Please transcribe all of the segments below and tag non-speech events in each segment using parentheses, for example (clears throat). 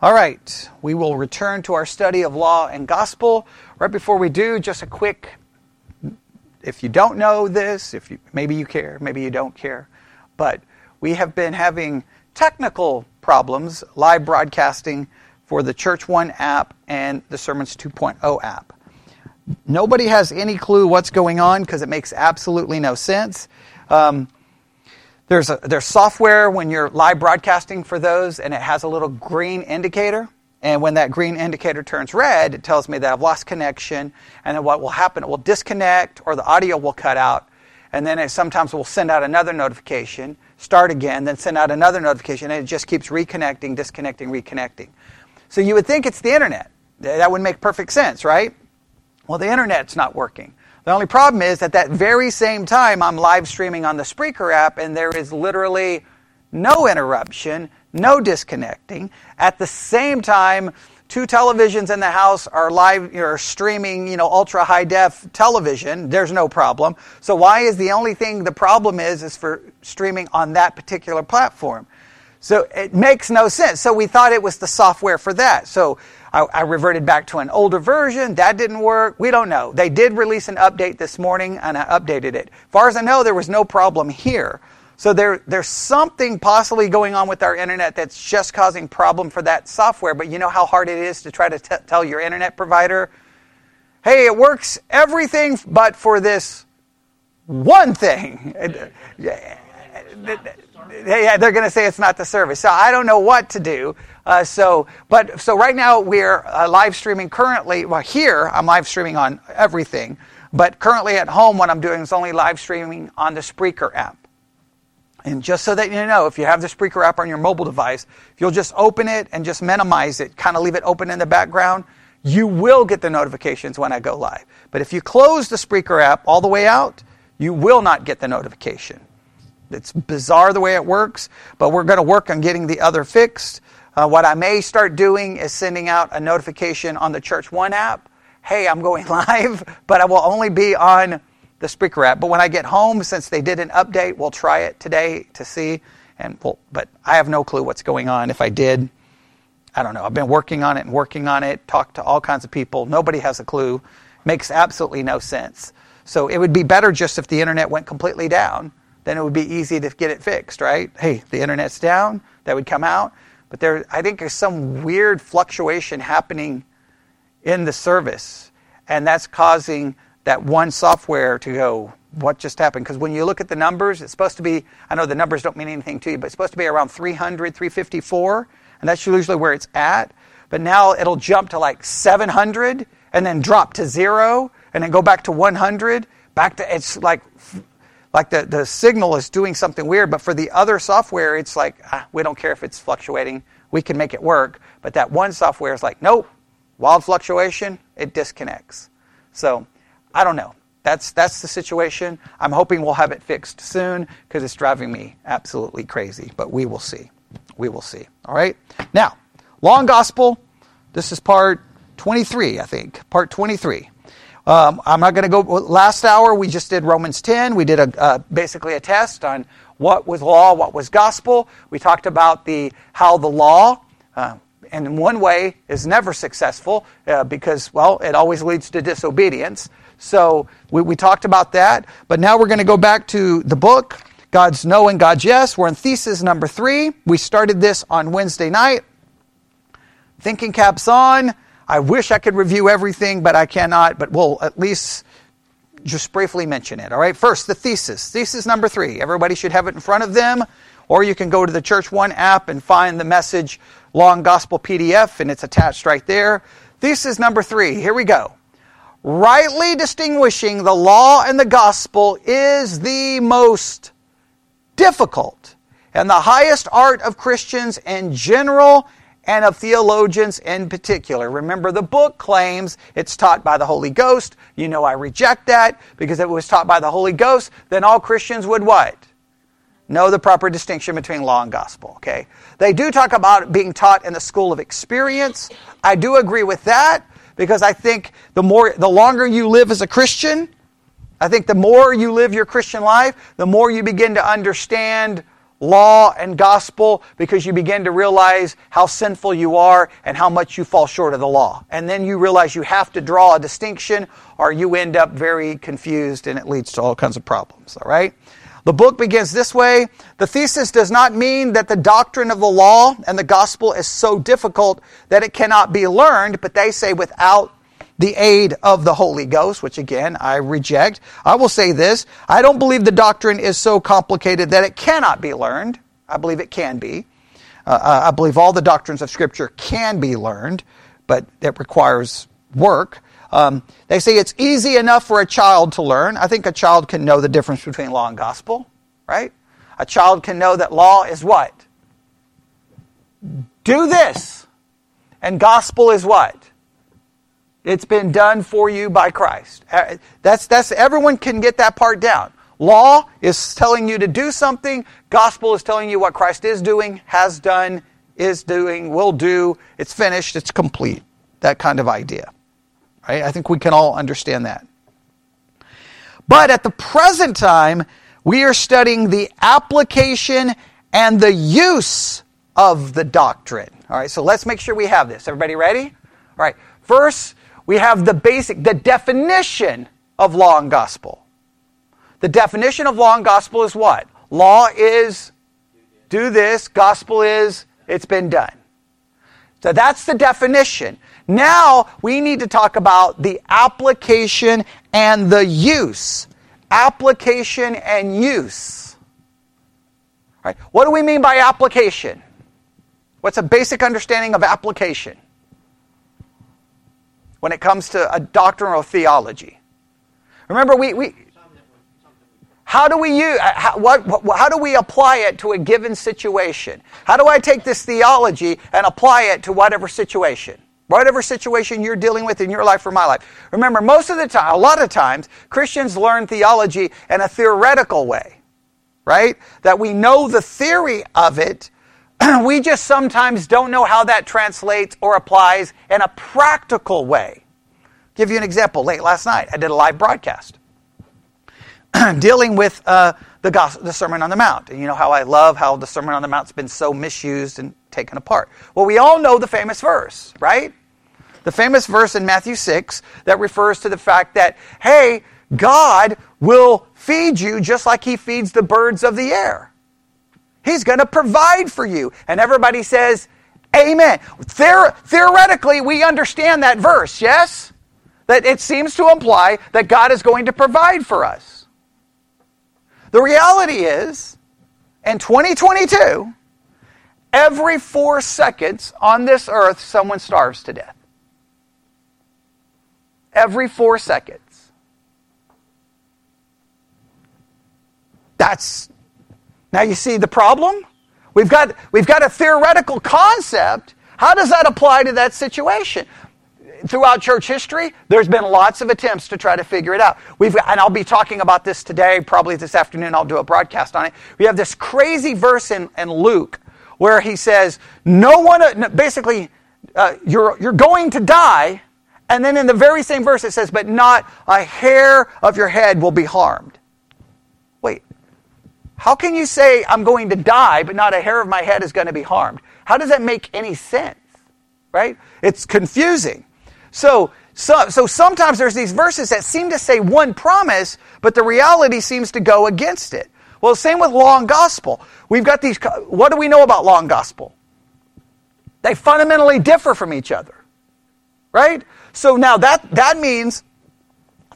All right, we will return to our study of law and gospel. Right before we do, just a quick if you don't know this, if you, maybe you care, maybe you don't care, but we have been having technical problems live broadcasting for the Church One app and the Sermons 2.0 app. Nobody has any clue what's going on because it makes absolutely no sense. Um, there's, a, there's software when you're live broadcasting for those, and it has a little green indicator. And when that green indicator turns red, it tells me that I've lost connection. And then what will happen, it will disconnect or the audio will cut out. And then it sometimes will send out another notification, start again, then send out another notification, and it just keeps reconnecting, disconnecting, reconnecting. So you would think it's the internet. That would make perfect sense, right? Well, the internet's not working. The only problem is at that very same time, I'm live streaming on the Spreaker app, and there is literally no interruption, no disconnecting. At the same time, two televisions in the house are live are streaming you know ultra high def television. There's no problem. So why is the only thing the problem is is for streaming on that particular platform? So it makes no sense. So we thought it was the software for that. So I, I, reverted back to an older version. That didn't work. We don't know. They did release an update this morning, and I updated it. As far as I know, there was no problem here. So there, there's something possibly going on with our internet that's just causing problem for that software. But you know how hard it is to try to t- tell your internet provider, hey, it works everything but for this one thing. (laughs) yeah, they're going to say it's not the service. So I don't know what to do. Uh, so, but so right now we're uh, live streaming currently. Well, here I'm live streaming on everything, but currently at home, what I'm doing is only live streaming on the Spreaker app. And just so that you know, if you have the Spreaker app on your mobile device, if you'll just open it and just minimize it, kind of leave it open in the background, you will get the notifications when I go live. But if you close the Spreaker app all the way out, you will not get the notification. It's bizarre the way it works, but we're going to work on getting the other fixed. Uh, what I may start doing is sending out a notification on the Church One app. Hey, I'm going (laughs) live, but I will only be on the Spreaker app. But when I get home, since they did an update, we'll try it today to see. And we'll, but I have no clue what's going on. If I did, I don't know. I've been working on it and working on it. Talked to all kinds of people. Nobody has a clue. Makes absolutely no sense. So it would be better just if the internet went completely down then it would be easy to get it fixed, right? Hey, the internet's down, that would come out. But there, I think there's some weird fluctuation happening in the service, and that's causing that one software to go, what just happened? Because when you look at the numbers, it's supposed to be, I know the numbers don't mean anything to you, but it's supposed to be around 300, 354, and that's usually where it's at. But now it'll jump to like 700 and then drop to zero and then go back to 100. Back to, it's like like the, the signal is doing something weird, but for the other software, it's like, ah, we don't care if it's fluctuating. We can make it work. But that one software is like, nope, wild fluctuation, it disconnects. So I don't know. That's, that's the situation. I'm hoping we'll have it fixed soon because it's driving me absolutely crazy. But we will see. We will see. All right? Now, law and gospel. This is part 23, I think. Part 23. Um, I'm not going to go. Last hour we just did Romans 10. We did a, uh, basically a test on what was law, what was gospel. We talked about the how the law, uh, one way, is never successful uh, because well, it always leads to disobedience. So we, we talked about that. But now we're going to go back to the book. God's no and God's yes. We're in thesis number three. We started this on Wednesday night. Thinking caps on. I wish I could review everything, but I cannot, but we'll at least just briefly mention it. All right, first, the thesis. Thesis number three. Everybody should have it in front of them, or you can go to the Church One app and find the message law and gospel PDF, and it's attached right there. Thesis number three. Here we go. Rightly distinguishing the law and the gospel is the most difficult and the highest art of Christians in general and of theologians in particular. Remember, the book claims it's taught by the Holy Ghost. You know I reject that because if it was taught by the Holy Ghost, then all Christians would what? Know the proper distinction between law and gospel, okay? They do talk about being taught in the school of experience. I do agree with that because I think the more the longer you live as a Christian, I think the more you live your Christian life, the more you begin to understand law and gospel because you begin to realize how sinful you are and how much you fall short of the law. And then you realize you have to draw a distinction or you end up very confused and it leads to all kinds of problems, all right? The book begins this way. The thesis does not mean that the doctrine of the law and the gospel is so difficult that it cannot be learned, but they say without the aid of the Holy Ghost, which again I reject. I will say this I don't believe the doctrine is so complicated that it cannot be learned. I believe it can be. Uh, I believe all the doctrines of Scripture can be learned, but it requires work. Um, they say it's easy enough for a child to learn. I think a child can know the difference between law and gospel, right? A child can know that law is what? Do this. And gospel is what? It's been done for you by Christ. Uh, that's, that's, everyone can get that part down. Law is telling you to do something. Gospel is telling you what Christ is doing, has done, is doing, will do. It's finished. It's complete. That kind of idea. Right? I think we can all understand that. But at the present time, we are studying the application and the use of the doctrine. All right, so let's make sure we have this. Everybody ready? All right, first, we have the basic, the definition of law and gospel. The definition of law and gospel is what? Law is do this, gospel is it's been done. So that's the definition. Now we need to talk about the application and the use. Application and use. Right? What do we mean by application? What's a basic understanding of application? When it comes to a doctrinal theology. Remember, we, we how do we use, uh, how, what, how do we apply it to a given situation? How do I take this theology and apply it to whatever situation? Whatever situation you're dealing with in your life or my life. Remember, most of the time, a lot of times, Christians learn theology in a theoretical way, right? That we know the theory of it, (clears throat) we just sometimes don't know how that translates or applies in a practical way. Give you an example. Late last night, I did a live broadcast (clears throat) dealing with uh, the, gospel, the Sermon on the Mount. And you know how I love how the Sermon on the Mount's been so misused and taken apart. Well, we all know the famous verse, right? The famous verse in Matthew 6 that refers to the fact that, hey, God will feed you just like he feeds the birds of the air. He's going to provide for you. And everybody says, Amen. Theor- theoretically, we understand that verse, yes? That it seems to imply that God is going to provide for us. The reality is, in 2022, every four seconds on this earth, someone starves to death. Every four seconds. That's now you see the problem? We've got, we've got a theoretical concept. How does that apply to that situation? Throughout church history, there's been lots of attempts to try to figure it out. We've, and I'll be talking about this today, probably this afternoon, I'll do a broadcast on it. We have this crazy verse in, in Luke where he says, No one, basically, uh, you're, you're going to die. And then in the very same verse, it says, But not a hair of your head will be harmed. How can you say I'm going to die, but not a hair of my head is going to be harmed? How does that make any sense? Right? It's confusing. So, so, so sometimes there's these verses that seem to say one promise, but the reality seems to go against it. Well, same with law and gospel. We've got these, what do we know about law and gospel? They fundamentally differ from each other. Right? So now that, that means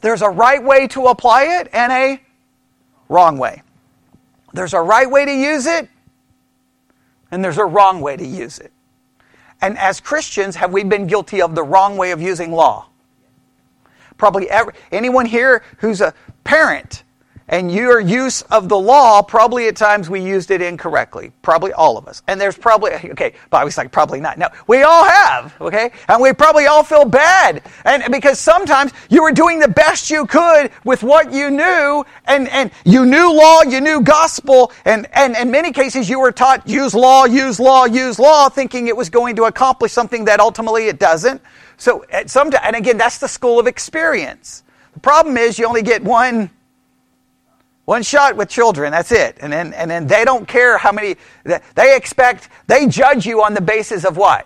there's a right way to apply it and a wrong way. There's a right way to use it, and there's a wrong way to use it. And as Christians, have we been guilty of the wrong way of using law? Probably every, anyone here who's a parent and your use of the law, probably at times we used it incorrectly. Probably all of us. And there's probably, okay, Bobby's like, probably not. No, we all have, okay? And we probably all feel bad. And because sometimes you were doing the best you could with what you knew, and, and you knew law, you knew gospel, and, and in many cases you were taught use law, use law, use law, thinking it was going to accomplish something that ultimately it doesn't. So, at some, and again, that's the school of experience. The problem is you only get one One shot with children, that's it. And then, and then they don't care how many, they expect, they judge you on the basis of what?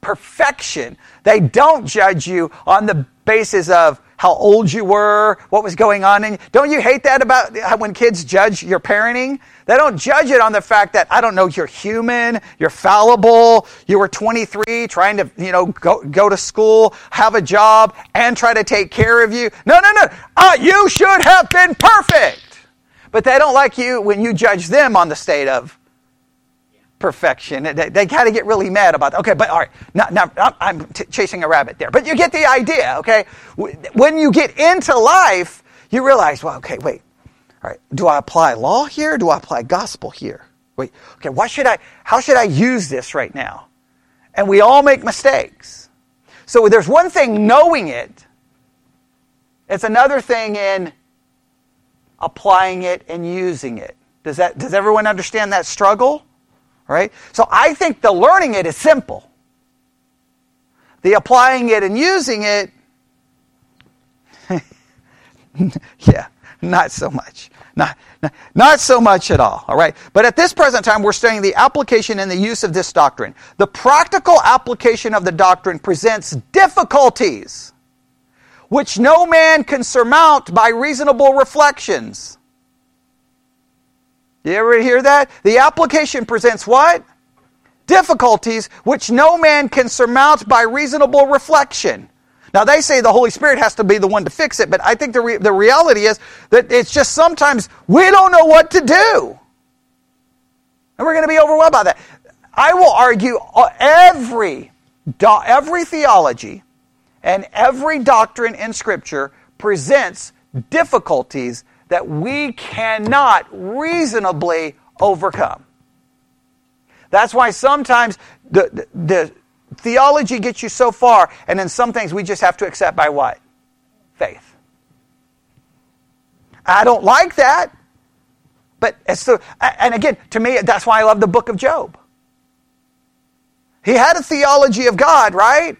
Perfection. They don't judge you on the basis of how old you were, what was going on. And don't you hate that about when kids judge your parenting? They don't judge it on the fact that, I don't know, you're human, you're fallible, you were 23 trying to, you know, go, go to school, have a job, and try to take care of you. No, no, no. Uh, you should have been perfect. But they don't like you when you judge them on the state of perfection. They, they got to get really mad about that. Okay, but all right, now, now I'm t- chasing a rabbit there. But you get the idea, okay? When you get into life, you realize, well, okay, wait. All right, do I apply law here? Do I apply gospel here? Wait, okay, why should I, how should I use this right now? And we all make mistakes. So there's one thing knowing it, it's another thing in applying it and using it. Does that, does everyone understand that struggle? right? So I think the learning it is simple. The applying it and using it, (laughs) yeah, not so much. Not, not, not so much at all, all right? But at this present time, we're studying the application and the use of this doctrine. The practical application of the doctrine presents difficulties which no man can surmount by reasonable reflections. You ever hear that? The application presents what? Difficulties which no man can surmount by reasonable reflection. Now, they say the Holy Spirit has to be the one to fix it, but I think the, re- the reality is that it's just sometimes we don't know what to do. And we're going to be overwhelmed by that. I will argue uh, every, every theology and every doctrine in Scripture presents difficulties that we cannot reasonably overcome. That's why sometimes the, the, the, theology gets you so far, and then some things we just have to accept by what? Faith. I don't like that. But it's the, and again, to me, that's why I love the book of Job. He had a theology of God, right?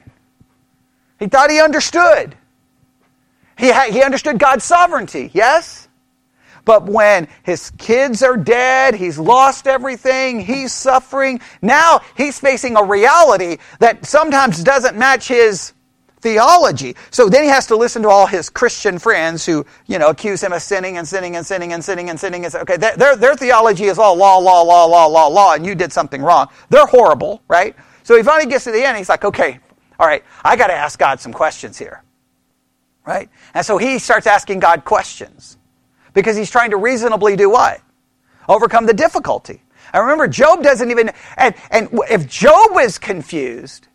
He thought he understood. He, ha- he understood God's sovereignty, yes? But when his kids are dead, he's lost everything, he's suffering. Now he's facing a reality that sometimes doesn't match his theology. So then he has to listen to all his Christian friends who, you know, accuse him of sinning and sinning and sinning and sinning and sinning. And okay, their, their theology is all law, law, law, law, law, law, and you did something wrong. They're horrible, right? So he finally gets to the end. He's like, okay, all right, I got to ask God some questions here, right? And so he starts asking God questions. Because he's trying to reasonably do what? Overcome the difficulty. And remember, Job doesn't even, and, and if Job was confused,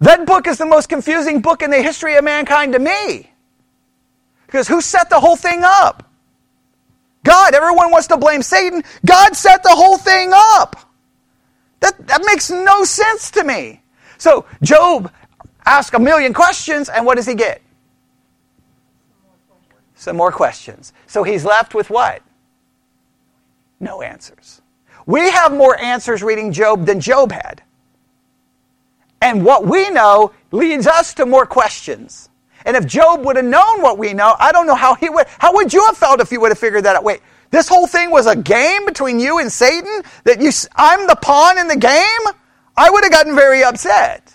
that book is the most confusing book in the history of mankind to me. Because who set the whole thing up? God. Everyone wants to blame Satan. God set the whole thing up. That, that makes no sense to me. So Job asks a million questions, and what does he get? some more questions. So he's left with what? No answers. We have more answers reading Job than Job had. And what we know leads us to more questions. And if Job would have known what we know, I don't know how he would, how would you have felt if you would have figured that out? Wait, this whole thing was a game between you and Satan? That you, I'm the pawn in the game? I would have gotten very upset.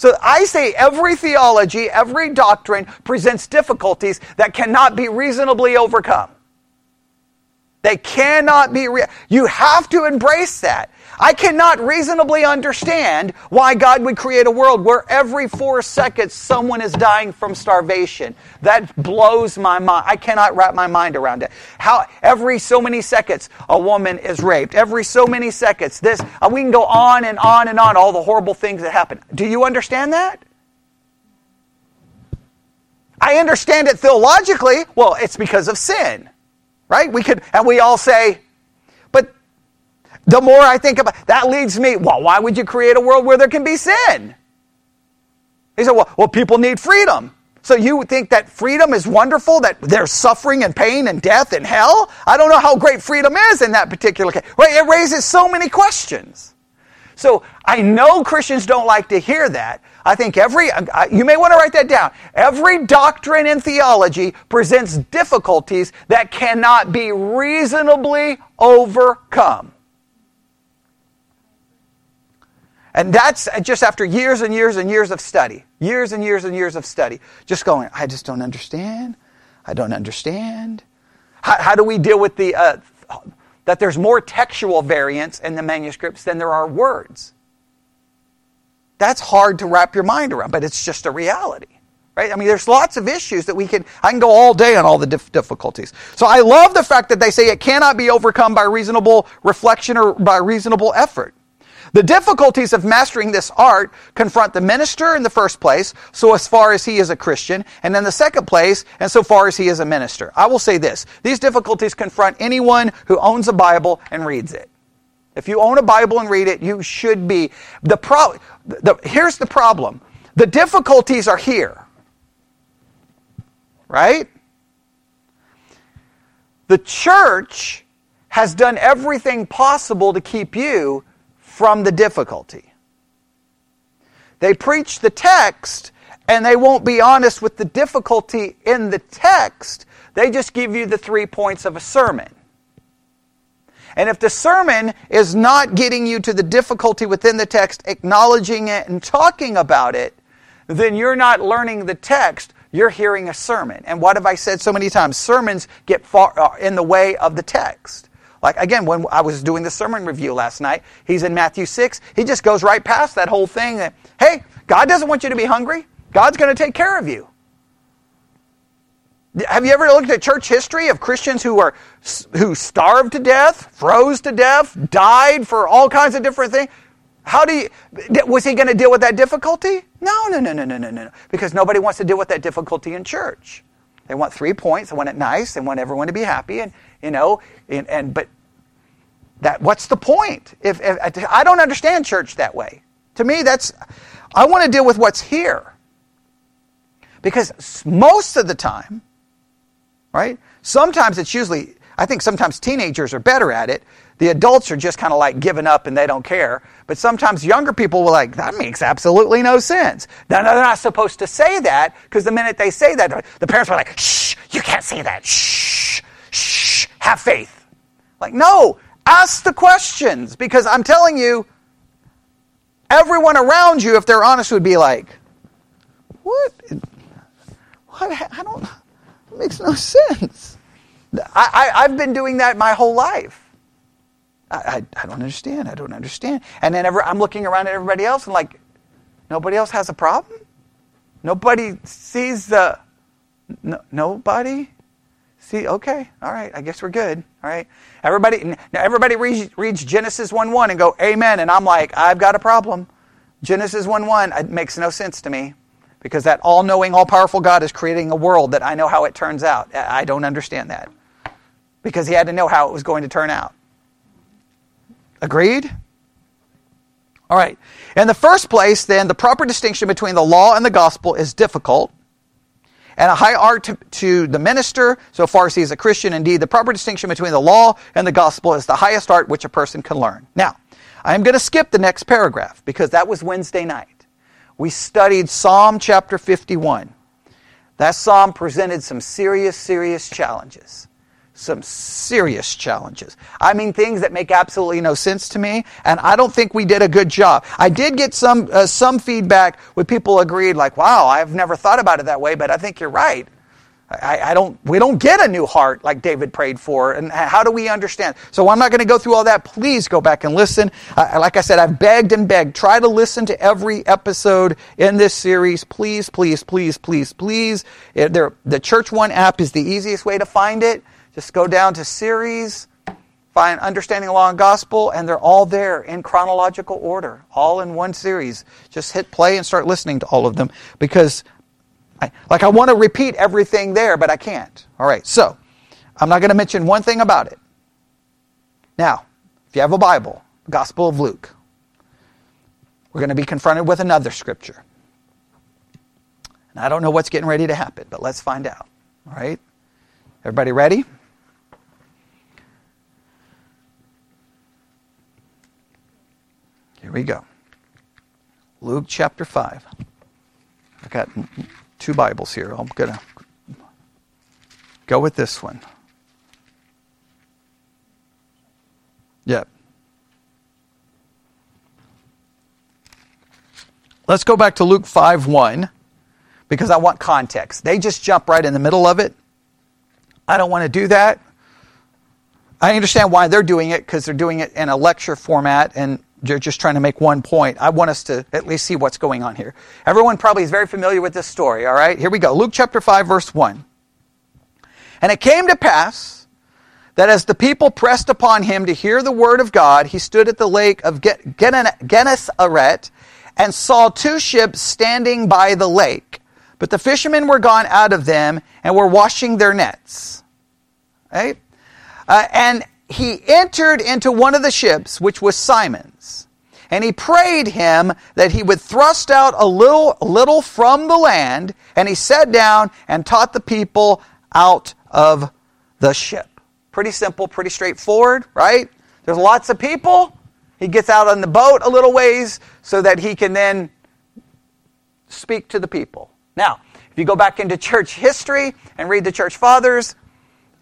So I say every theology, every doctrine presents difficulties that cannot be reasonably overcome. They cannot be, re- you have to embrace that. I cannot reasonably understand why God would create a world where every four seconds someone is dying from starvation. That blows my mind. I cannot wrap my mind around it. How every so many seconds a woman is raped. Every so many seconds this, uh, we can go on and on and on, all the horrible things that happen. Do you understand that? I understand it theologically. Well, it's because of sin. Right? We could, and we all say, the more I think about that leads me, well, why would you create a world where there can be sin? He said, well, well, people need freedom. So you think that freedom is wonderful, that there's suffering and pain and death and hell? I don't know how great freedom is in that particular case. Right? It raises so many questions. So I know Christians don't like to hear that. I think every, uh, uh, you may want to write that down. Every doctrine in theology presents difficulties that cannot be reasonably overcome. And that's just after years and years and years of study. Years and years and years of study. Just going, I just don't understand. I don't understand. How, how do we deal with the, uh, that there's more textual variance in the manuscripts than there are words? That's hard to wrap your mind around, but it's just a reality. Right? I mean, there's lots of issues that we can, I can go all day on all the dif- difficulties. So I love the fact that they say it cannot be overcome by reasonable reflection or by reasonable effort. The difficulties of mastering this art confront the minister in the first place, so as far as he is a Christian, and then the second place, and so far as he is a minister. I will say this. These difficulties confront anyone who owns a Bible and reads it. If you own a Bible and read it, you should be. The pro, the, here's the problem. The difficulties are here. Right? The church has done everything possible to keep you from the difficulty. They preach the text and they won't be honest with the difficulty in the text. They just give you the three points of a sermon. And if the sermon is not getting you to the difficulty within the text, acknowledging it and talking about it, then you're not learning the text. You're hearing a sermon. And what have I said so many times? Sermons get far uh, in the way of the text. Like, again, when I was doing the sermon review last night, he's in Matthew 6. He just goes right past that whole thing that, hey, God doesn't want you to be hungry. God's going to take care of you. Have you ever looked at church history of Christians who are who starved to death, froze to death, died for all kinds of different things? How do you was he going to deal with that difficulty? No, no, no, no, no, no, no. Because nobody wants to deal with that difficulty in church. They want three points. They want it nice. They want everyone to be happy. And you know, and, and but that what's the point? If, if I don't understand church that way. To me, that's I want to deal with what's here. Because most of the time, right? Sometimes it's usually I think sometimes teenagers are better at it. The adults are just kind of like giving up and they don't care. But sometimes younger people will like, that makes absolutely no sense. No, no, they're not supposed to say that because the minute they say that, the parents are like, shh, you can't say that. Shh, shh, have faith. Like, no, ask the questions because I'm telling you, everyone around you, if they're honest, would be like, what? What? I don't, it makes no (laughs) sense. I, I, have been doing that my whole life. I, I, I, don't understand. I don't understand. And then I'm looking around at everybody else and like, nobody else has a problem? Nobody sees the. No, nobody? See, okay, all right, I guess we're good. All right. Everybody, now everybody reads, reads Genesis 1 1 and go, Amen. And I'm like, I've got a problem. Genesis 1 1, it makes no sense to me because that all knowing, all powerful God is creating a world that I know how it turns out. I don't understand that because he had to know how it was going to turn out. Agreed? All right. In the first place, then, the proper distinction between the law and the gospel is difficult. And a high art to, to, the minister, so far as he is a Christian. Indeed, the proper distinction between the law and the gospel is the highest art which a person can learn. Now, I am going to skip the next paragraph because that was Wednesday night. We studied Psalm chapter 51. That psalm presented some serious, serious challenges some serious challenges. I mean, things that make absolutely no sense to me, and I don't think we did a good job. I did get some uh, some feedback where people agreed, like, "Wow, I've never thought about it that way," but I think you're right. I, I, don't. We don't get a new heart like David prayed for, and how do we understand? So I'm not going to go through all that. Please go back and listen. Uh, like I said, I've begged and begged. Try to listen to every episode in this series. Please, please, please, please, please. It, the Church One app is the easiest way to find it. Just go down to series, find Understanding Law and Gospel, and they're all there in chronological order, all in one series. Just hit play and start listening to all of them because, I, like, I want to repeat everything there, but I can't. All right, so I'm not going to mention one thing about it. Now, if you have a Bible, Gospel of Luke, we're going to be confronted with another scripture. And I don't know what's getting ready to happen, but let's find out. All right? Everybody ready? Here we go. Luke chapter 5. I've got two Bibles here. I'm going to go with this one. Yep. Let's go back to Luke 5 1 because I want context. They just jump right in the middle of it. I don't want to do that. I understand why they're doing it because they're doing it in a lecture format and they're just trying to make one point. I want us to at least see what's going on here. Everyone probably is very familiar with this story, all right? Here we go. Luke chapter 5, verse 1. And it came to pass that as the people pressed upon him to hear the word of God, he stood at the lake of Gennesaret and saw two ships standing by the lake. But the fishermen were gone out of them and were washing their nets. Right? Uh, and he entered into one of the ships, which was Simon's. And he prayed him that he would thrust out a little, little from the land. And he sat down and taught the people out of the ship. Pretty simple, pretty straightforward, right? There's lots of people. He gets out on the boat a little ways so that he can then speak to the people. Now, if you go back into church history and read the church fathers,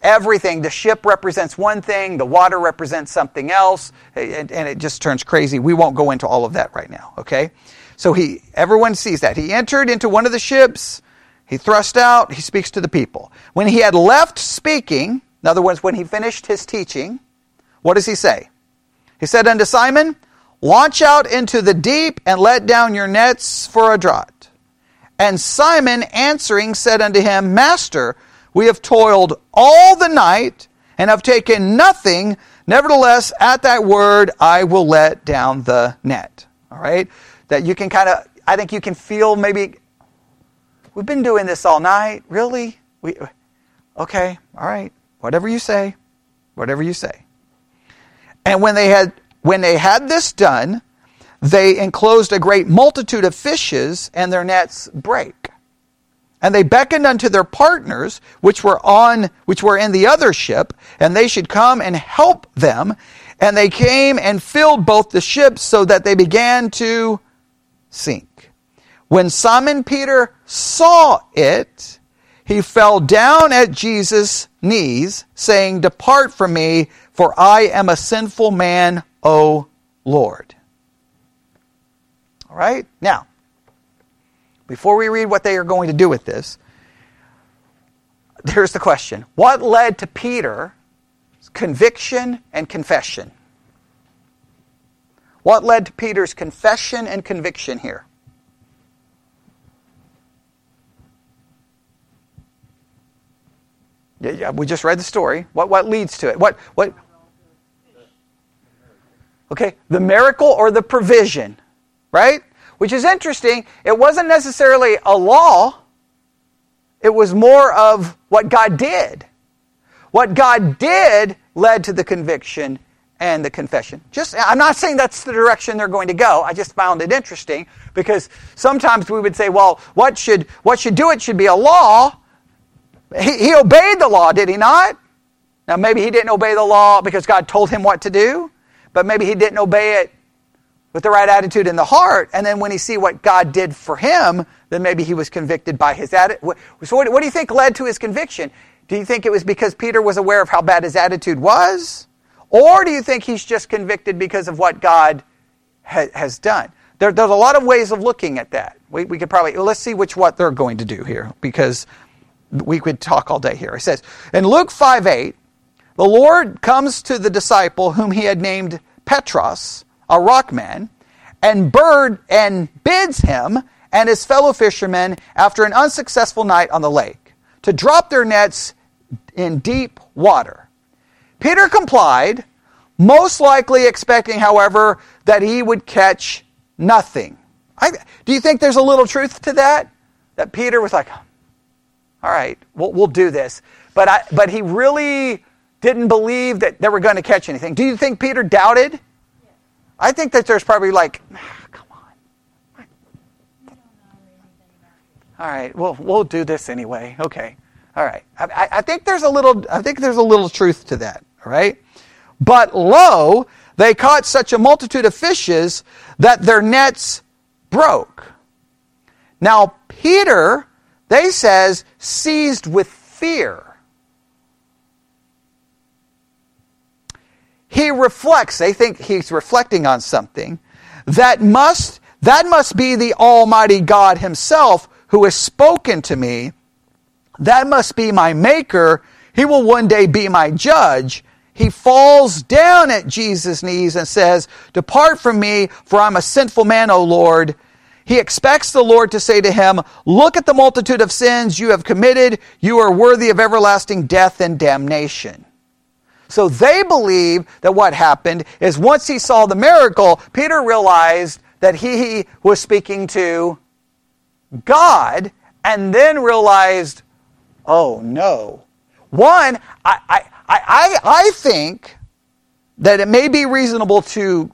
everything. The ship represents one thing, the water represents something else, and, and, it just turns crazy. We won't go into all of that right now, okay? So he, everyone sees that. He entered into one of the ships, he thrust out, he speaks to the people. When he had left speaking, in other words, when he finished his teaching, what does he say? He said unto Simon, Launch out into the deep and let down your nets for a draught. And Simon answering said unto him, Master, we have toiled all the night and have taken nothing. Nevertheless, at that word, I will let down the net. All right? That you can kind of, I think you can feel maybe, we've been doing this all night. Really? We, okay, all right. Whatever you say. Whatever you say. And when they had, when they had this done, they enclosed a great multitude of fishes, and their nets break. And they beckoned unto their partners, which were on, which were in the other ship, and they should come and help them. And they came and filled both the ships so that they began to sink. When Simon Peter saw it, he fell down at Jesus' knees, saying, Depart from me, for I am a sinful man, O Lord. All right? Now, before we read what they are going to do with this, there's the question What led to Peter's conviction and confession? What led to Peter's confession and conviction here? Yeah, yeah, we just read the story. What, what leads to it? What, what? Okay, the miracle or the provision, right? Which is interesting. It wasn't necessarily a law, it was more of what God did. What God did led to the conviction and the confession. Just I'm not saying that's the direction they're going to go. I just found it interesting because sometimes we would say, well, what should what should do it should be a law. He, he obeyed the law, did he not? Now maybe he didn't obey the law because God told him what to do, but maybe he didn't obey it with the right attitude in the heart, and then when he see what God did for him, then maybe he was convicted by his attitude. So what, what do you think led to his conviction? Do you think it was because Peter was aware of how bad his attitude was? Or do you think he's just convicted because of what God ha- has done? There, there's a lot of ways of looking at that. We, we could probably, let's see which what they're going to do here, because we could talk all day here. It says, in Luke 5 8, the Lord comes to the disciple whom he had named Petros, a rock man, and bird and bids him and his fellow fishermen after an unsuccessful night on the lake to drop their nets in deep water. Peter complied, most likely expecting, however, that he would catch nothing. I, do you think there's a little truth to that? That Peter was like, all right, we'll, we'll do this. But, I, but he really didn't believe that they were going to catch anything. Do you think Peter doubted? I think that there's probably like, ah, (sighs) come on. All right, well, we'll do this anyway. Okay, all right. I, I think there's a little. I think there's a little truth to that. All right, but lo, they caught such a multitude of fishes that their nets broke. Now, Peter, they says, seized with fear. He reflects, they think he's reflecting on something that must that must be the almighty God himself who has spoken to me. That must be my maker. He will one day be my judge he falls down at Jesus' knees and says, Depart from me, for I'm a sinful man, O Lord. He expects the Lord to say to him, Look at the multitude of sins you have committed. You are worthy of everlasting death and damnation. So they believe that what happened is once he saw the miracle, Peter realized that he was speaking to God and then realized, oh no. One, I, I, I, I, think that it may be reasonable to,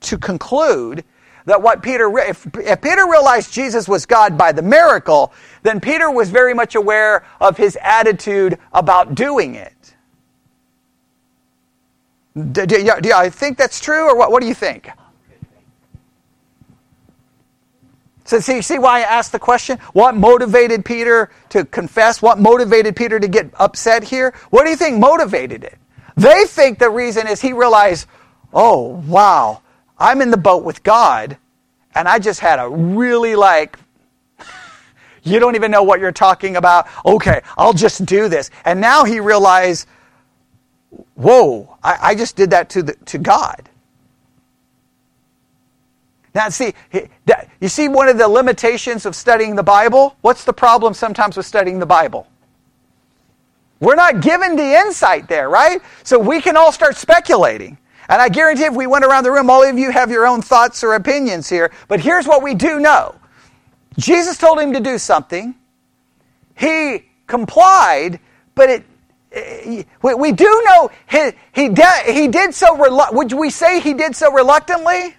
to conclude that what Peter, if, if Peter realized Jesus was God by the miracle, then Peter was very much aware of his attitude about doing it. Do, do, do I think that's true, or what, what do you think? So see, see why I asked the question? What motivated Peter to confess? What motivated Peter to get upset here? What do you think motivated it? They think the reason is he realized, oh, wow, I'm in the boat with God, and I just had a really like, (laughs) you don't even know what you're talking about. Okay, I'll just do this. And now he realized, whoa, I, I just did that to, the, to God. Now, see, you see one of the limitations of studying the Bible? What's the problem sometimes with studying the Bible? We're not given the insight there, right? So we can all start speculating. And I guarantee if we went around the room, all of you have your own thoughts or opinions here. But here's what we do know Jesus told him to do something, he complied, but it. We do know he, he, did, he did so. Would we say he did so reluctantly?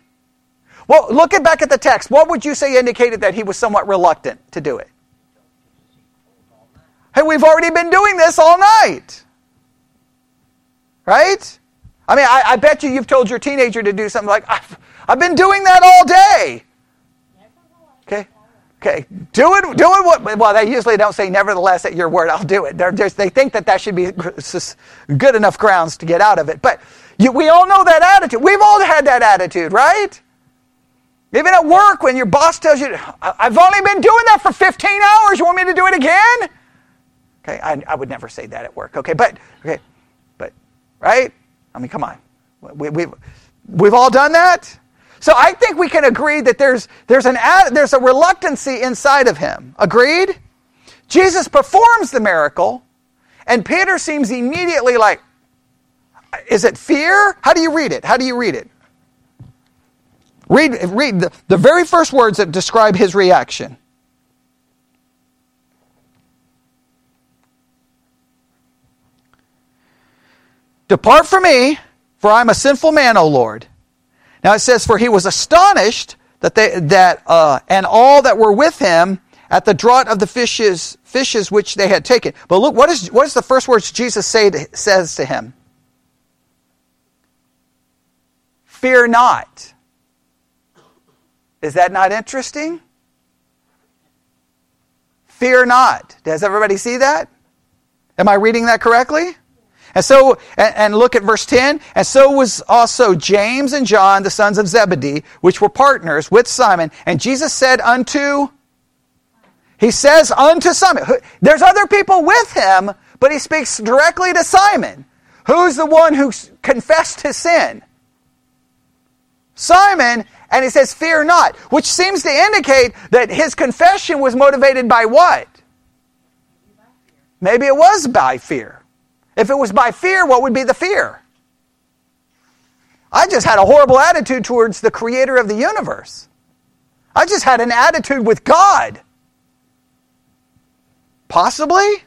Well, looking back at the text, what would you say indicated that he was somewhat reluctant to do it? Hey, we've already been doing this all night. Right? I mean, I, I bet you you've told your teenager to do something like, I've, I've been doing that all day. Okay? Okay, do it. Do it. What? Well, they usually don't say "nevertheless" at your word. I'll do it. They're just, they think that that should be good enough grounds to get out of it. But you, we all know that attitude. We've all had that attitude, right? Even at work, when your boss tells you, I've only been doing that for 15 hours, you want me to do it again? Okay, I, I would never say that at work. Okay, but, okay, but, right? I mean, come on. We, we've, we've all done that? So I think we can agree that there's, there's, an, there's a reluctancy inside of him. Agreed? Jesus performs the miracle, and Peter seems immediately like, is it fear? How do you read it? How do you read it? Read, read the, the very first words that describe his reaction. Depart from me, for I'm a sinful man, O Lord. Now it says, For he was astonished that they, that, uh, and all that were with him at the draught of the fishes, fishes which they had taken. But look, what is, what is the first words Jesus say to, says to him? Fear not. Is that not interesting? Fear not. Does everybody see that? Am I reading that correctly? And so, and, look at verse 10. And so was also James and John, the sons of Zebedee, which were partners with Simon. And Jesus said unto, he says unto Simon, there's other people with him, but he speaks directly to Simon. Who's the one who confessed his sin? Simon, and he says, Fear not, which seems to indicate that his confession was motivated by what? Maybe it was by fear. If it was by fear, what would be the fear? I just had a horrible attitude towards the creator of the universe. I just had an attitude with God. Possibly?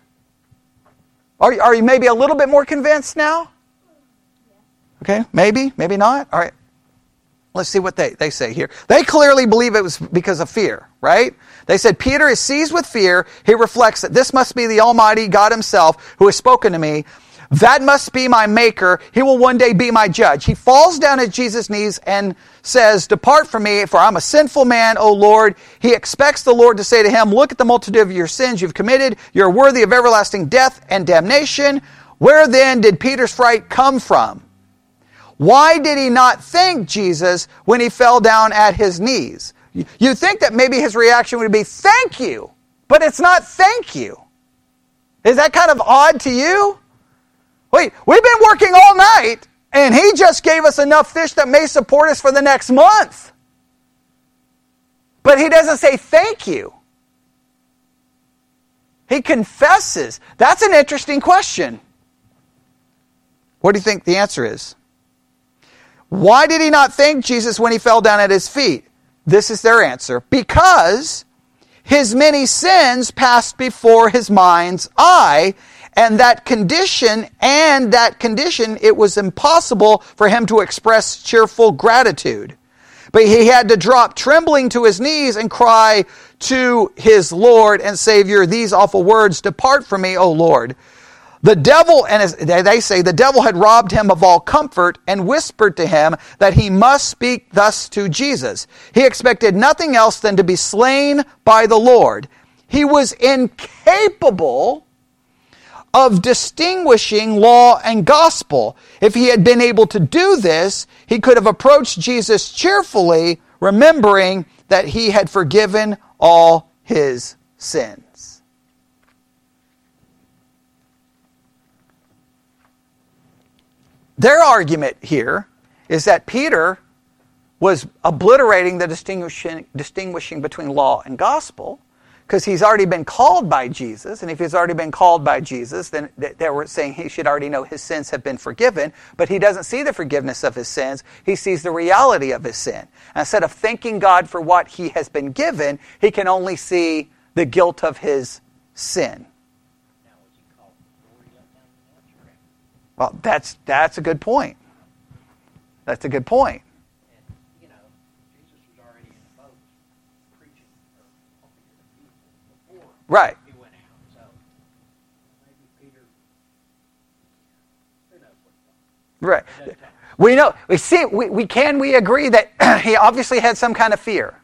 Are, are you maybe a little bit more convinced now? Okay, maybe, maybe not. All right. Let's see what they, they say here. They clearly believe it was because of fear, right? They said, Peter is seized with fear. He reflects that this must be the Almighty God Himself who has spoken to me. That must be my maker. He will one day be my judge. He falls down at Jesus' knees and says, Depart from me, for I'm a sinful man, O Lord. He expects the Lord to say to him, Look at the multitude of your sins you've committed. You're worthy of everlasting death and damnation. Where then did Peter's fright come from? Why did he not thank Jesus when he fell down at his knees? You think that maybe his reaction would be, Thank you, but it's not thank you. Is that kind of odd to you? Wait, we've been working all night, and he just gave us enough fish that may support us for the next month. But he doesn't say thank you. He confesses. That's an interesting question. What do you think the answer is? Why did he not thank Jesus when he fell down at his feet? This is their answer. Because his many sins passed before his mind's eye, and that condition, and that condition, it was impossible for him to express cheerful gratitude. But he had to drop trembling to his knees and cry to his Lord and Savior these awful words Depart from me, O Lord. The devil, and they say, the devil had robbed him of all comfort and whispered to him that he must speak thus to Jesus. He expected nothing else than to be slain by the Lord. He was incapable of distinguishing law and gospel. If he had been able to do this, he could have approached Jesus cheerfully, remembering that he had forgiven all his sins. Their argument here is that Peter was obliterating the distinguishing, distinguishing between law and gospel because he's already been called by Jesus, and if he's already been called by Jesus, then they were saying he should already know his sins have been forgiven, but he doesn't see the forgiveness of his sins, he sees the reality of his sin. And instead of thanking God for what he has been given, he can only see the guilt of his sin. Well, that's, that's a good point. That's a good point. Right. He went out. So Peter, Right. We know, we see, we, we can we agree that (clears throat) he obviously had some kind of fear.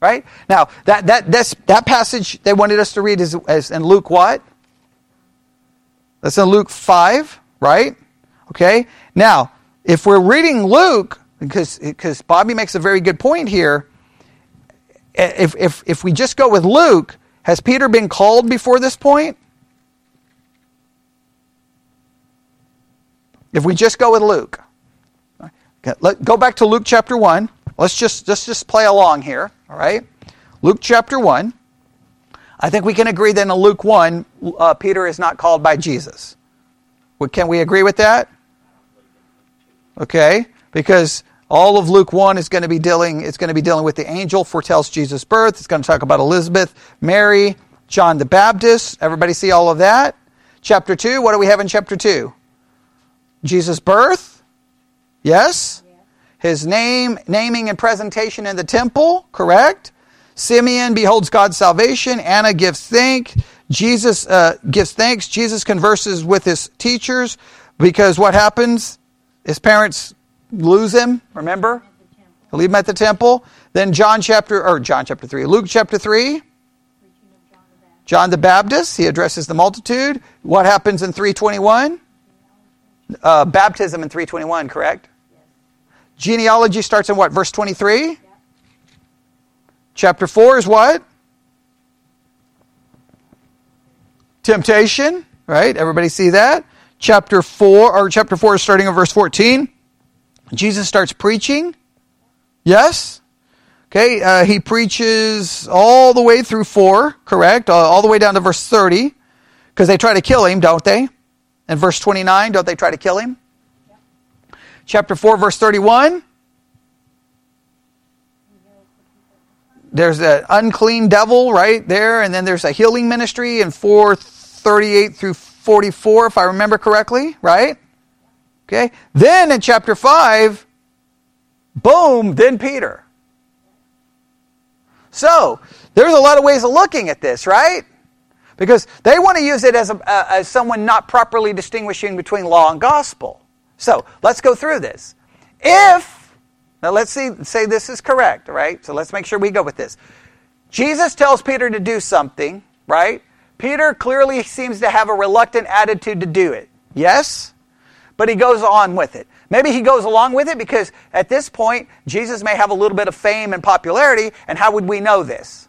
Right? Now, that, that, that's, that passage they wanted us to read is, is in Luke what? That's in Luke 5, right? Okay? Now, if we're reading Luke, because, because Bobby makes a very good point here, eh, if, if, if we just go with Luke, has Peter been called before this point? If we just go with Luke. go back to Luke chapter 1. Let's just, let's just play along here, all right? Luke chapter 1. I think we can agree that in Luke 1, uh, Peter is not called by Jesus. Can we agree with that? Okay, because all of Luke 1 is going to be dealing, it's going to be dealing with the angel foretells Jesus' birth. It's going to talk about Elizabeth, Mary, John the Baptist. Everybody see all of that? Chapter 2, what do we have in chapter 2? Jesus' birth. Yes? His name, naming and presentation in the temple, correct? Simeon beholds God's salvation. Anna gives thanks. Jesus uh, gives thanks. Jesus converses with his teachers because what happens? His parents lose him, remember? Leave him at the temple. Then John chapter, or John chapter 3, Luke chapter 3. John the Baptist, he addresses the multitude. What happens in 321? Uh, baptism in 321, correct? Genealogy starts in what? Verse 23? Chapter 4 is what? Temptation, right? Everybody see that? Chapter 4, or chapter 4 is starting in verse 14. Jesus starts preaching. Yes? Okay, uh, he preaches all the way through 4, correct? Uh, all the way down to verse 30, because they try to kill him, don't they? And verse 29, don't they try to kill him? Chapter 4, verse 31. There's an unclean devil right there, and then there's a healing ministry in 438 through 44, if I remember correctly, right? Okay? Then in chapter 5, boom, then Peter. So, there's a lot of ways of looking at this, right? Because they want to use it as, a, uh, as someone not properly distinguishing between law and gospel. So let's go through this. If, now let's see, say this is correct, right? So let's make sure we go with this. Jesus tells Peter to do something, right? Peter clearly seems to have a reluctant attitude to do it. Yes? But he goes on with it. Maybe he goes along with it because at this point, Jesus may have a little bit of fame and popularity, and how would we know this?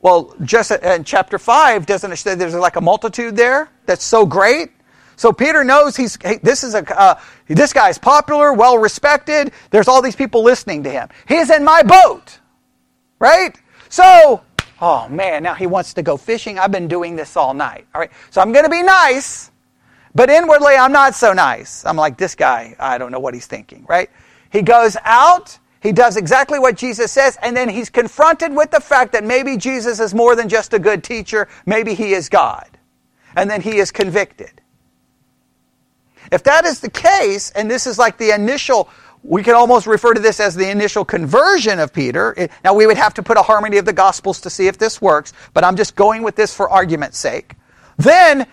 Well, just in chapter 5, doesn't it say there's like a multitude there that's so great? So Peter knows he's hey, this is a uh, this guy's popular, well respected. There's all these people listening to him. He's in my boat, right? So, oh man, now he wants to go fishing. I've been doing this all night. All right, so I'm going to be nice, but inwardly I'm not so nice. I'm like this guy. I don't know what he's thinking, right? He goes out. He does exactly what Jesus says, and then he's confronted with the fact that maybe Jesus is more than just a good teacher. Maybe he is God. And then he is convicted. If that is the case, and this is like the initial, we can almost refer to this as the initial conversion of Peter. It, now, we would have to put a harmony of the Gospels to see if this works, but I'm just going with this for argument's sake. Then,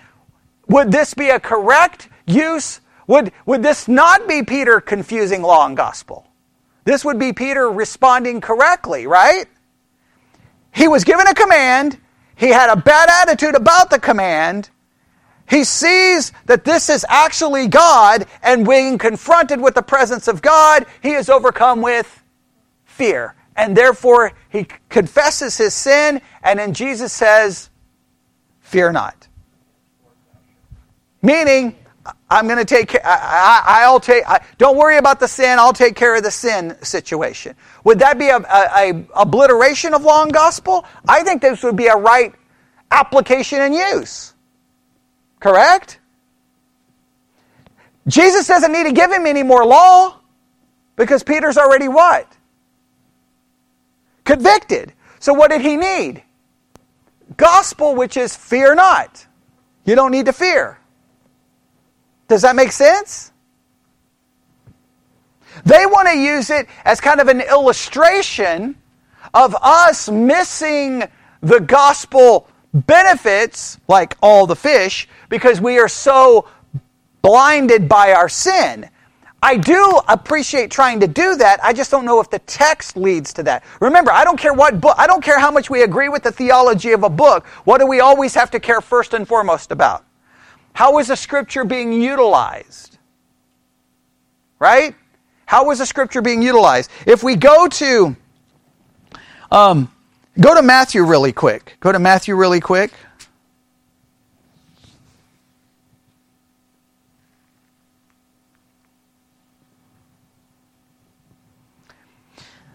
would this be a correct use? Would, would this not be Peter confusing law and gospel? This would be Peter responding correctly, right? He was given a command. He had a bad attitude about the command. He sees that this is actually God, and when confronted with the presence of God, he is overcome with fear. And therefore, he confesses his sin, and then Jesus says, Fear not. Meaning, I'm going to take care, I, will take, I, don't worry about the sin, I'll take care of the sin situation. Would that be a, a, a obliteration of law and gospel? I think this would be a right application and use. Correct? Jesus doesn't need to give him any more law because Peter's already what? Convicted. So what did he need? Gospel, which is fear not. You don't need to fear. Does that make sense? They want to use it as kind of an illustration of us missing the gospel benefits, like all the fish, because we are so blinded by our sin. I do appreciate trying to do that. I just don't know if the text leads to that. Remember, I don't care what book, I don't care how much we agree with the theology of a book. What do we always have to care first and foremost about? How is the scripture being utilized? Right? How is the scripture being utilized? If we go to, um, go to Matthew really quick. Go to Matthew really quick.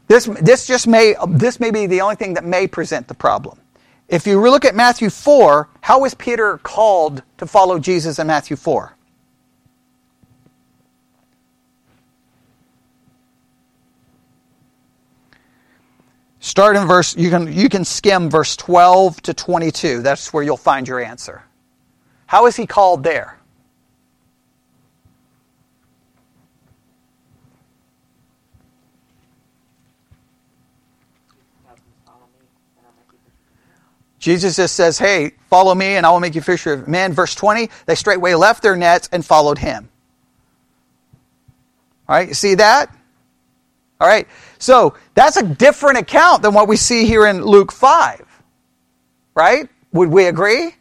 This, this just may, this may be the only thing that may present the problem. If you look at Matthew 4, how is Peter called to follow Jesus in Matthew 4? Start in verse, you can, you can skim verse 12 to 22. That's where you'll find your answer. How is he called there? Jesus just says, Hey, follow me and I will make you fisher of men. Verse 20, they straightway left their nets and followed him. All right, you see that? All right, so that's a different account than what we see here in Luke 5. Right? Would we agree?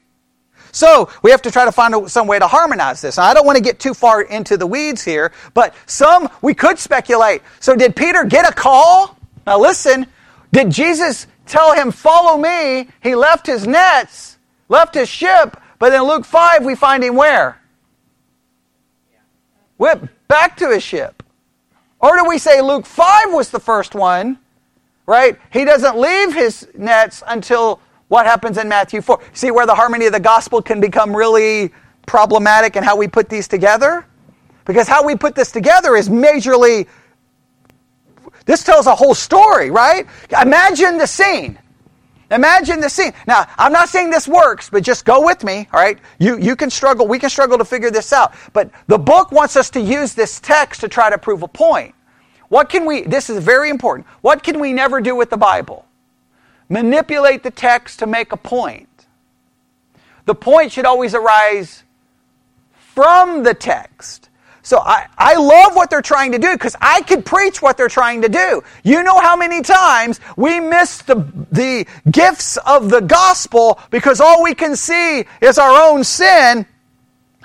So we have to try to find some way to harmonize this. Now, I don't want to get too far into the weeds here, but some we could speculate. So did Peter get a call? Now listen, did Jesus tell him, Follow me, he left his nets, left his ship, but in Luke 5, we find him where? Went back to his ship. Or do we say Luke 5 was the first one, right? He doesn't leave his nets until what happens in Matthew 4. See where the harmony of the gospel can become really problematic and how we put these together? Because how we put this together is majorly this tells a whole story, right? Imagine the scene. Imagine the scene. Now, I'm not saying this works, but just go with me, all right? You, you can struggle, we can struggle to figure this out. But the book wants us to use this text to try to prove a point. What can we, this is very important. What can we never do with the Bible? manipulate the text to make a point. The point should always arise from the text. So I, I love what they're trying to do because I could preach what they're trying to do. You know how many times we miss the, the gifts of the gospel because all we can see is our own sin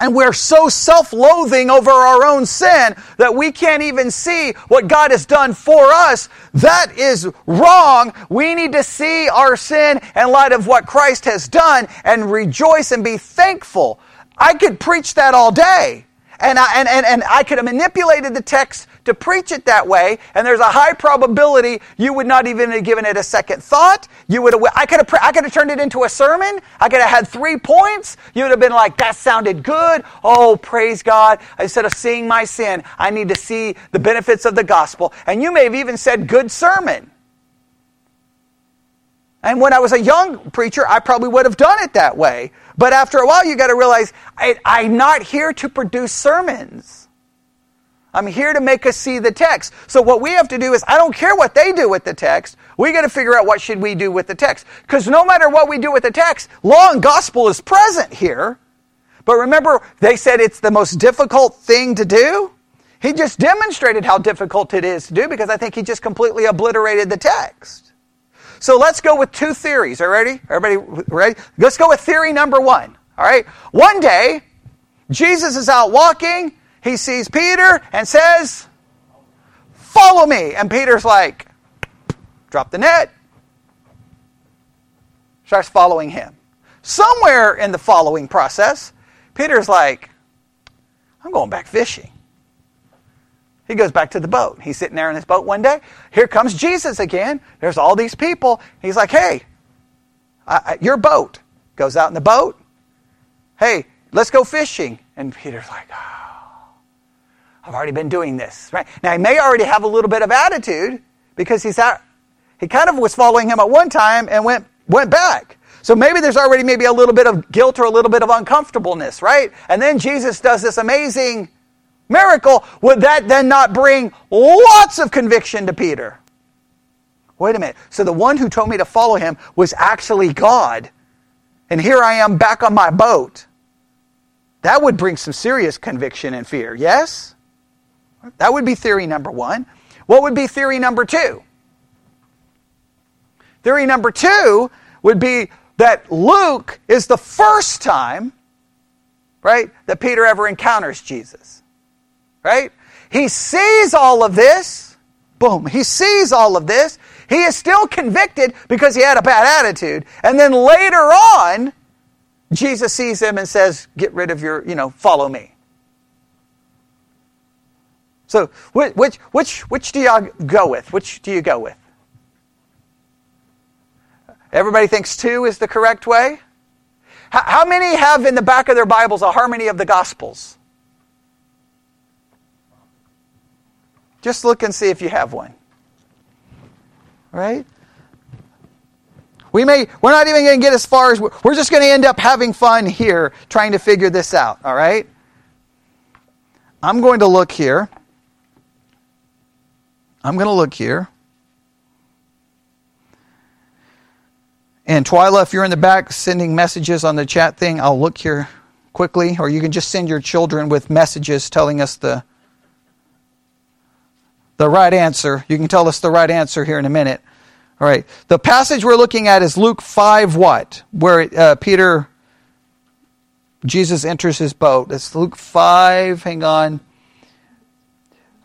and we're so self loathing over our own sin that we can't even see what God has done for us. That is wrong. We need to see our sin in light of what Christ has done and rejoice and be thankful. I could preach that all day. And I, and, and, and I could have manipulated the text to preach it that way, and there's a high probability you would not even have given it a second thought. You would have, I could have, I could have turned it into a sermon. I could have had three points. You would have been like, that sounded good. Oh, praise God. Instead of seeing my sin, I need to see the benefits of the gospel. And you may have even said, good sermon. And when I was a young preacher, I probably would have done it that way. But after a while, you got to realize I, I'm not here to produce sermons. I'm here to make us see the text. So what we have to do is, I don't care what they do with the text. We got to figure out what should we do with the text. Because no matter what we do with the text, law and gospel is present here. But remember, they said it's the most difficult thing to do. He just demonstrated how difficult it is to do because I think he just completely obliterated the text. So let's go with two theories. Are ready? Everybody ready? Let's go with theory number one. All right. One day, Jesus is out walking. He sees Peter and says, Follow me. And Peter's like, Drop the net. Starts following him. Somewhere in the following process, Peter's like, I'm going back fishing. He goes back to the boat. He's sitting there in his boat one day. Here comes Jesus again. There's all these people. He's like, hey, I, I, your boat. Goes out in the boat. Hey, let's go fishing. And Peter's like, oh, I've already been doing this. Right? Now, he may already have a little bit of attitude because he's out, he kind of was following him at one time and went, went back. So maybe there's already maybe a little bit of guilt or a little bit of uncomfortableness, right? And then Jesus does this amazing miracle, would that then not bring lots of conviction to Peter? Wait a minute. So the one who told me to follow him was actually God. And here I am back on my boat. That would bring some serious conviction and fear, yes? That would be theory number one. What would be theory number two? Theory number two would be that Luke is the first time, right, that Peter ever encounters Jesus right? He sees all of this. Boom. He sees all of this. He is still convicted because he had a bad attitude. And then later on, Jesus sees him and says, Get rid of your, you know, follow me. So, which, which, which do y'all go with? Which do you go with? Everybody thinks two is the correct way? How many have in the back of their Bibles a harmony of the Gospels? Just look and see if you have one. Right? We may, we're not even going to get as far as, we're just going to end up having fun here trying to figure this out, all right? I'm going to look here. I'm going to look here. And Twyla, if you're in the back sending messages on the chat thing, I'll look here quickly, or you can just send your children with messages telling us the the right answer. You can tell us the right answer here in a minute. All right. The passage we're looking at is Luke 5 what? Where uh, Peter, Jesus enters his boat. It's Luke 5. Hang on.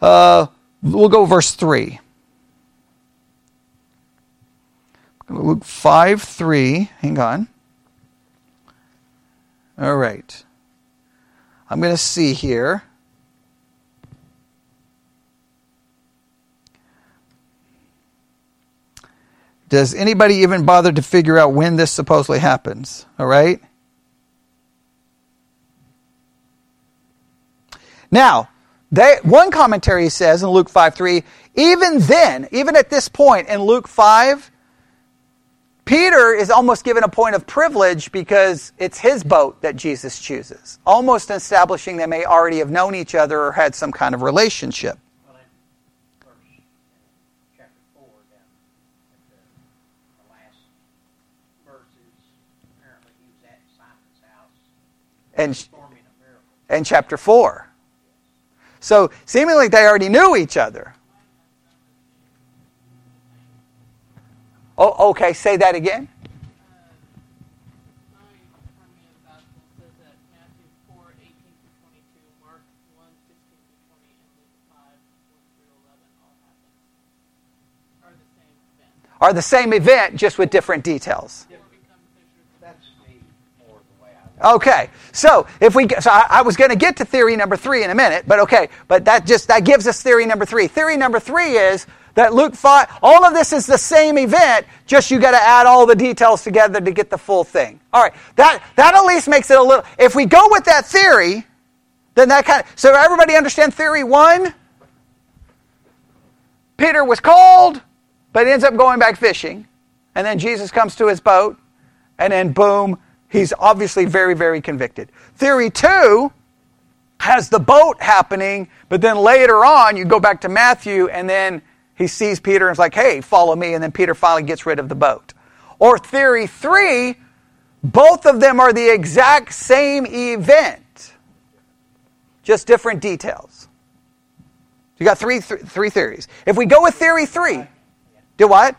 Uh, we'll go verse 3. Luke 5 3. Hang on. All right. I'm going to see here. Does anybody even bother to figure out when this supposedly happens? All right? Now, they, one commentary says in Luke 5 3, even then, even at this point in Luke 5, Peter is almost given a point of privilege because it's his boat that Jesus chooses, almost establishing they may already have known each other or had some kind of relationship. In, in chapter 4. So seemingly they already knew each other. Oh, okay, say that again. Are the same event, just with different details. Okay, so if we so I, I was going to get to theory number three in a minute, but okay, but that just that gives us theory number three. Theory number three is that Luke 5, all of this is the same event, just you got to add all the details together to get the full thing. All right, that, that at least makes it a little, if we go with that theory, then that kind of, so everybody understand theory one? Peter was called, but ends up going back fishing. And then Jesus comes to his boat, and then boom, he's obviously very, very convicted. Theory two has the boat happening, but then later on, you go back to Matthew, and then he sees Peter and is like, hey, follow me. And then Peter finally gets rid of the boat. Or theory three, both of them are the exact same event, just different details. You got three, th- three theories. If we go with theory three, do what?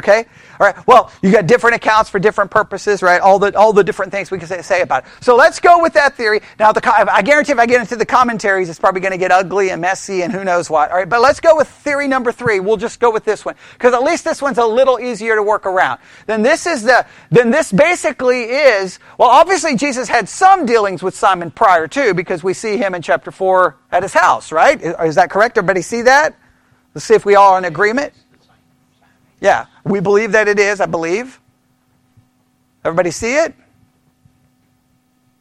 Okay? All right. Well, you got different accounts for different purposes, right? All the all the different things we can say, say about it. So let's go with that theory. Now, the, I guarantee if I get into the commentaries, it's probably going to get ugly and messy and who knows what. All right. But let's go with theory number three. We'll just go with this one because at least this one's a little easier to work around. Then this is the then this basically is well, obviously Jesus had some dealings with Simon prior to because we see him in chapter four at his house, right? Is that correct? Everybody see that? Let's see if we all are in agreement. Yeah, we believe that it is, I believe. Everybody see it?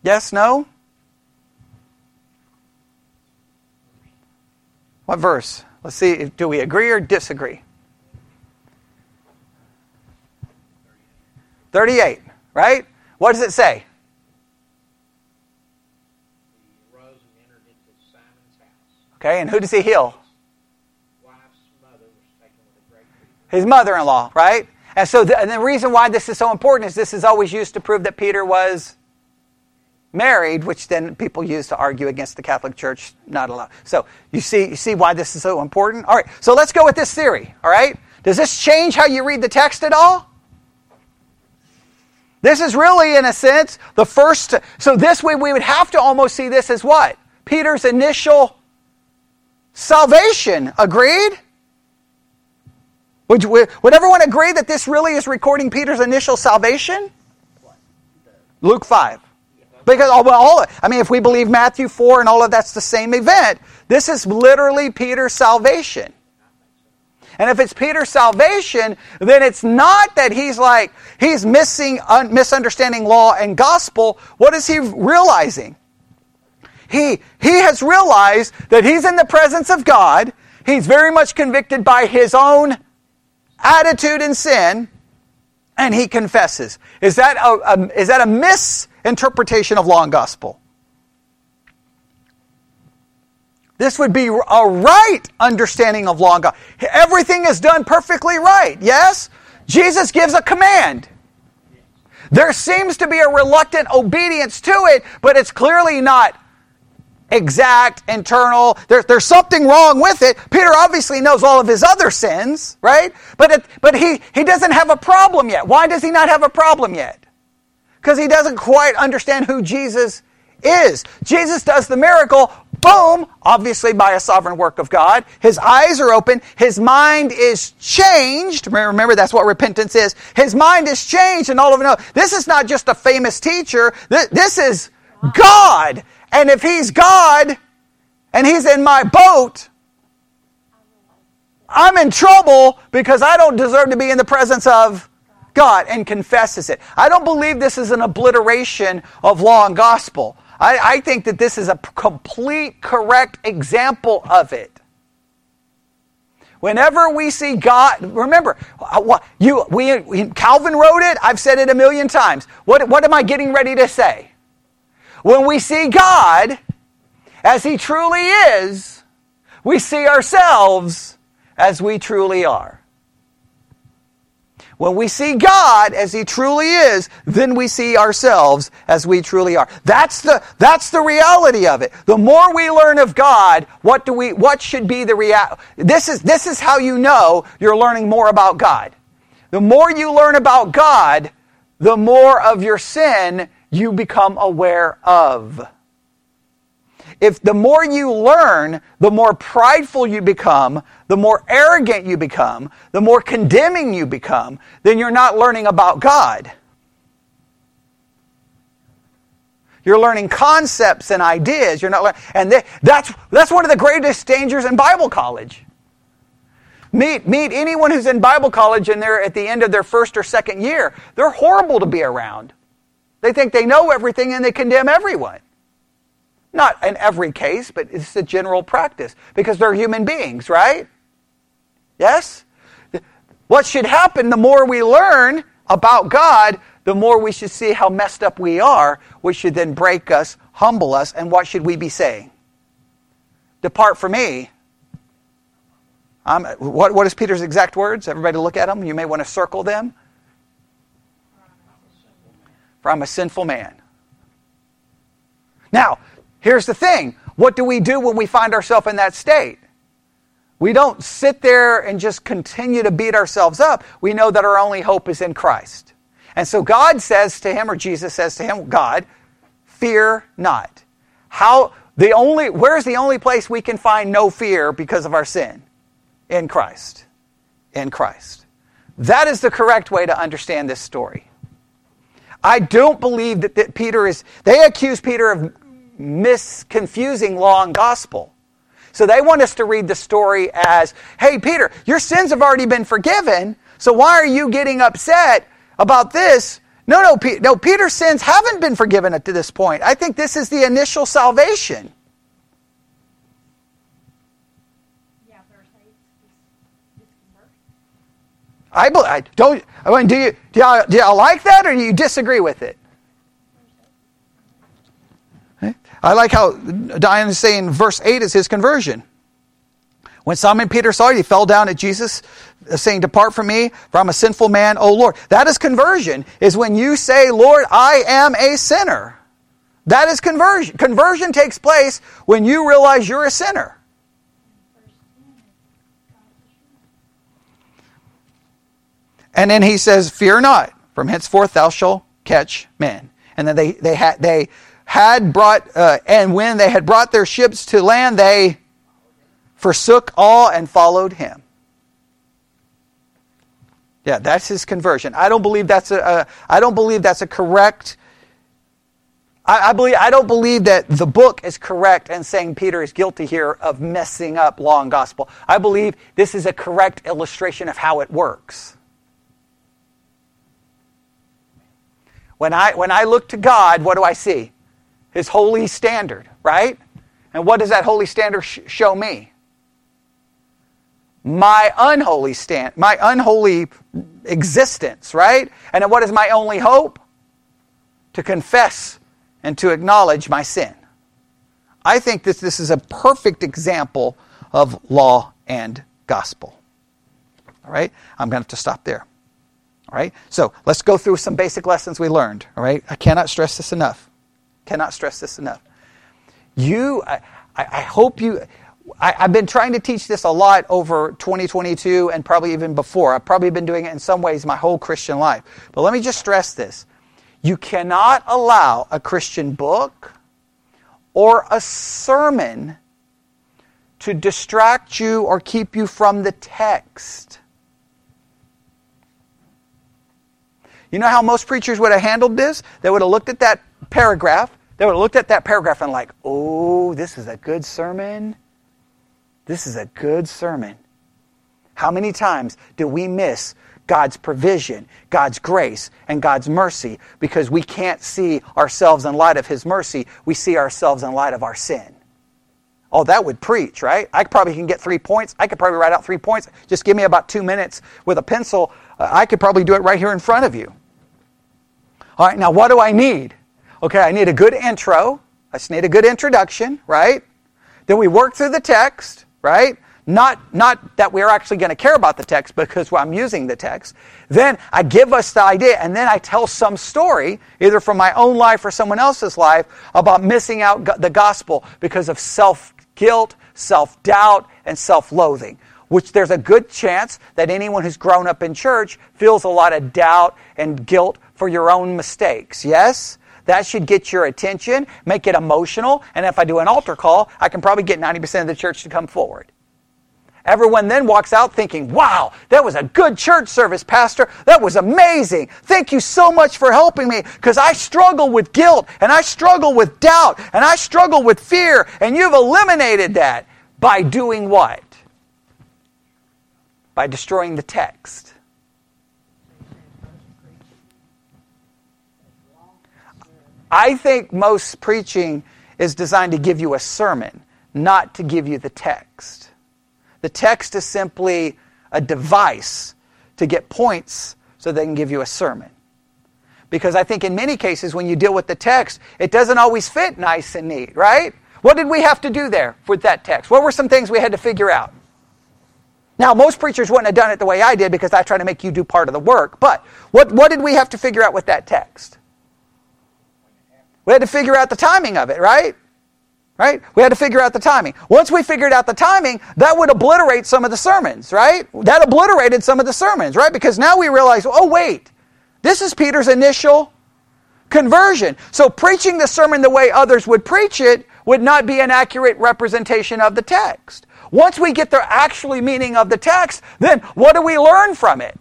Yes, no? What verse? Let's see, do we agree or disagree? 38, right? What does it say? Okay, and who does he heal? His mother in law, right? And so the, and the reason why this is so important is this is always used to prove that Peter was married, which then people use to argue against the Catholic Church not allowed. So you see, you see why this is so important? All right, so let's go with this theory, all right? Does this change how you read the text at all? This is really, in a sense, the first. So this way, we would have to almost see this as what? Peter's initial salvation. Agreed? Would, would everyone agree that this really is recording Peter's initial salvation? Luke 5. Because oh, all, all, I mean, if we believe Matthew 4 and all of that's the same event, this is literally Peter's salvation. And if it's Peter's salvation, then it's not that he's like, he's missing, un, misunderstanding law and gospel. What is he realizing? He, he has realized that he's in the presence of God. He's very much convicted by his own attitude in sin, and he confesses. Is that a, a, is that a misinterpretation of law and gospel? This would be a right understanding of law and gospel. Everything is done perfectly right, yes? Jesus gives a command. There seems to be a reluctant obedience to it, but it's clearly not exact, internal. There, there's something wrong with it. Peter obviously knows all of his other sins, right? But, it, but he, he doesn't have a problem yet. Why does he not have a problem yet? Because he doesn't quite understand who Jesus is. Jesus does the miracle, boom, obviously by a sovereign work of God. His eyes are open. His mind is changed. Remember, that's what repentance is. His mind is changed, and all of it. This is not just a famous teacher. This is God and if he's God and he's in my boat, I'm in trouble because I don't deserve to be in the presence of God and confesses it. I don't believe this is an obliteration of law and gospel. I, I think that this is a complete, correct example of it. Whenever we see God, remember, you, we, Calvin wrote it. I've said it a million times. What, what am I getting ready to say? When we see God as He truly is, we see ourselves as we truly are. When we see God as He truly is, then we see ourselves as we truly are. That's the, that's the reality of it. The more we learn of God, what do we, what should be the reality? This is, this is how you know you're learning more about God. The more you learn about God, the more of your sin you become aware of if the more you learn, the more prideful you become, the more arrogant you become, the more condemning you become, then you're not learning about God. You're learning concepts and ideas. You're not learning, and they, that's that's one of the greatest dangers in Bible college. Meet meet anyone who's in Bible college and they're at the end of their first or second year. They're horrible to be around. They think they know everything and they condemn everyone. Not in every case, but it's a general practice because they're human beings, right? Yes? What should happen the more we learn about God, the more we should see how messed up we are, which should then break us, humble us, and what should we be saying? Depart from me. Um, what, what is Peter's exact words? Everybody look at them. You may want to circle them. For I'm a sinful man. Now, Here's the thing what do we do when we find ourselves in that state? We don't sit there and just continue to beat ourselves up. We know that our only hope is in Christ. And so God says to him, or Jesus says to him, God, fear not. How the only where's the only place we can find no fear because of our sin? In Christ. In Christ. That is the correct way to understand this story. I don't believe that, that Peter is, they accuse Peter of misconfusing law and gospel. So they want us to read the story as, hey, Peter, your sins have already been forgiven, so why are you getting upset about this? No, no, no, Peter's sins haven't been forgiven up to this point. I think this is the initial salvation. I, I don't. I mean, do you do y'all, do y'all like that, or do you disagree with it? I like how Diane is saying verse 8 is his conversion. When Simon Peter saw it, he fell down at Jesus, uh, saying, Depart from me, for I'm a sinful man, O Lord. That is conversion, is when you say, Lord, I am a sinner. That is conversion. Conversion takes place when you realize you're a sinner. And then he says, Fear not, from henceforth thou shalt catch men. And then they, they, had, they had brought, uh, and when they had brought their ships to land, they forsook all and followed him. Yeah, that's his conversion. I don't believe that's a. a I don't believe that's a correct. I, believe I don't believe that the book is correct in saying Peter is guilty here of messing up law and gospel. I believe this is a correct illustration of how it works. When I when I look to God, what do I see? his holy standard, right? And what does that holy standard sh- show me? My unholy stand, my unholy existence, right? And what is my only hope? To confess and to acknowledge my sin. I think that this is a perfect example of law and gospel. All right? I'm going to have to stop there. All right? So let's go through some basic lessons we learned. All right? I cannot stress this enough. Cannot stress this enough. You, I, I hope you, I, have been trying to teach this a lot over 2022 and probably even before. I've probably been doing it in some ways my whole Christian life. But let me just stress this. You cannot allow a Christian book or a sermon to distract you or keep you from the text. You know how most preachers would have handled this? They would have looked at that paragraph they would have looked at that paragraph and like, oh, this is a good sermon. This is a good sermon. How many times do we miss God's provision, God's grace, and God's mercy because we can't see ourselves in light of His mercy. We see ourselves in light of our sin. Oh, that would preach, right? I probably can get three points. I could probably write out three points. Just give me about two minutes with a pencil. Uh, I could probably do it right here in front of you. All right, now what do I need? Okay, I need a good intro. I just need a good introduction, right? Then we work through the text, right? not, not that we're actually going to care about the text because (laughs) I'm using the text. Then I give us the idea, and then I tell some story, either from my own life or someone else's life, about missing out the gospel because of self guilt, self doubt, and self loathing. Which there's a good chance that anyone who's grown up in church feels a lot of doubt and guilt for your own mistakes. Yes? That should get your attention, make it emotional, and if I do an altar call, I can probably get 90% of the church to come forward. Everyone then walks out thinking, wow, that was a good church service, Pastor. That was amazing. Thank you so much for helping me because I struggle with guilt and I struggle with doubt and I struggle with fear, and you've eliminated that by doing what? By destroying the text. I think most preaching is designed to give you a sermon, not to give you the text. The text is simply a device to get points so they can give you a sermon. Because I think in many cases, when you deal with the text, it doesn't always fit nice and neat, right? What did we have to do there with that text? What were some things we had to figure out? Now, most preachers wouldn't have done it the way I did because I try to make you do part of the work. But what, what did we have to figure out with that text? We had to figure out the timing of it, right? right? We had to figure out the timing. Once we figured out the timing, that would obliterate some of the sermons, right? That obliterated some of the sermons, right? Because now we realize, oh, wait, this is Peter's initial conversion. So preaching the sermon the way others would preach it would not be an accurate representation of the text. Once we get the actual meaning of the text, then what do we learn from it?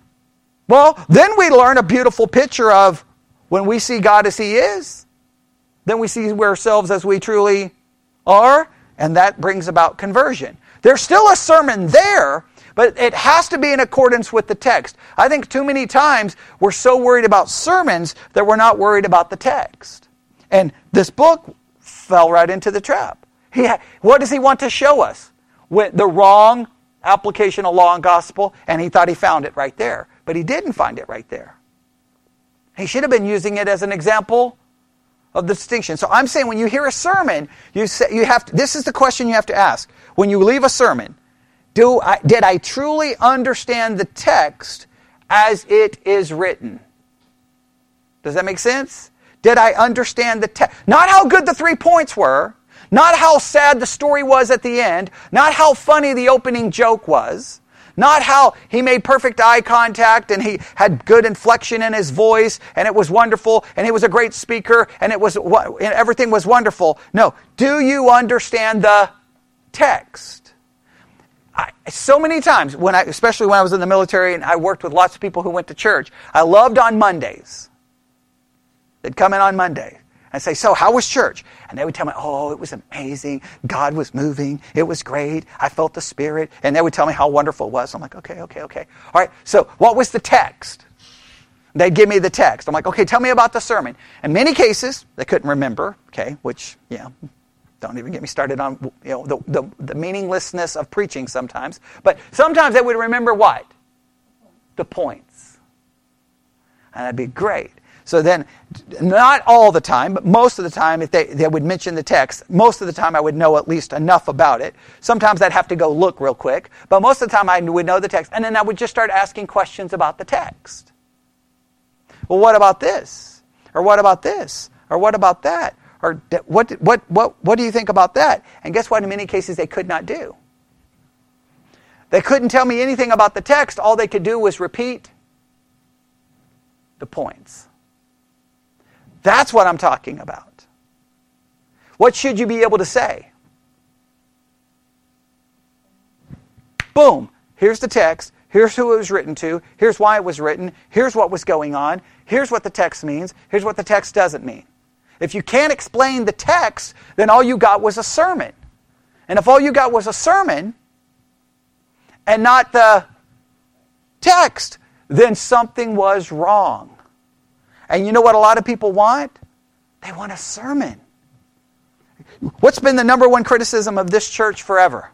Well, then we learn a beautiful picture of when we see God as He is, then we see ourselves as we truly are, and that brings about conversion. There's still a sermon there, but it has to be in accordance with the text. I think too many times we're so worried about sermons that we're not worried about the text. And this book fell right into the trap. He ha- what does he want to show us? With the wrong application of law and gospel, and he thought he found it right there. But he didn't find it right there. He should have been using it as an example of the distinction. So I'm saying when you hear a sermon, you say you have to, this is the question you have to ask. When you leave a sermon, do I, did I truly understand the text as it is written? Does that make sense? Did I understand the text? Not how good the three points were, not how sad the story was at the end, not how funny the opening joke was, not how he made perfect eye contact and he had good inflection in his voice and it was wonderful and he was a great speaker and it was and everything was wonderful. No, do you understand the text? I, so many times when I, especially when I was in the military and I worked with lots of people who went to church, I loved on Mondays. They'd come in on Monday and say, So, how was church? And they would tell me, Oh, it was amazing. God was moving. It was great. I felt the Spirit. And they would tell me how wonderful it was. I'm like, Okay, okay, okay. All right, so what was the text? They'd give me the text. I'm like, Okay, tell me about the sermon. In many cases, they couldn't remember, okay, which, yeah, don't even get me started on you know, the, the, the meaninglessness of preaching sometimes. But sometimes they would remember what? The points. And that'd be great. So then, not all the time, but most of the time, if they, they would mention the text, most of the time I would know at least enough about it. Sometimes I'd have to go look real quick, but most of the time I would know the text, and then I would just start asking questions about the text. Well, what about this? Or what about this? Or what about that? Or what, what, what, what do you think about that? And guess what? In many cases, they could not do. They couldn't tell me anything about the text. All they could do was repeat the points. That's what I'm talking about. What should you be able to say? Boom. Here's the text. Here's who it was written to. Here's why it was written. Here's what was going on. Here's what the text means. Here's what the text doesn't mean. If you can't explain the text, then all you got was a sermon. And if all you got was a sermon and not the text, then something was wrong. And you know what a lot of people want? They want a sermon. What's been the number one criticism of this church forever?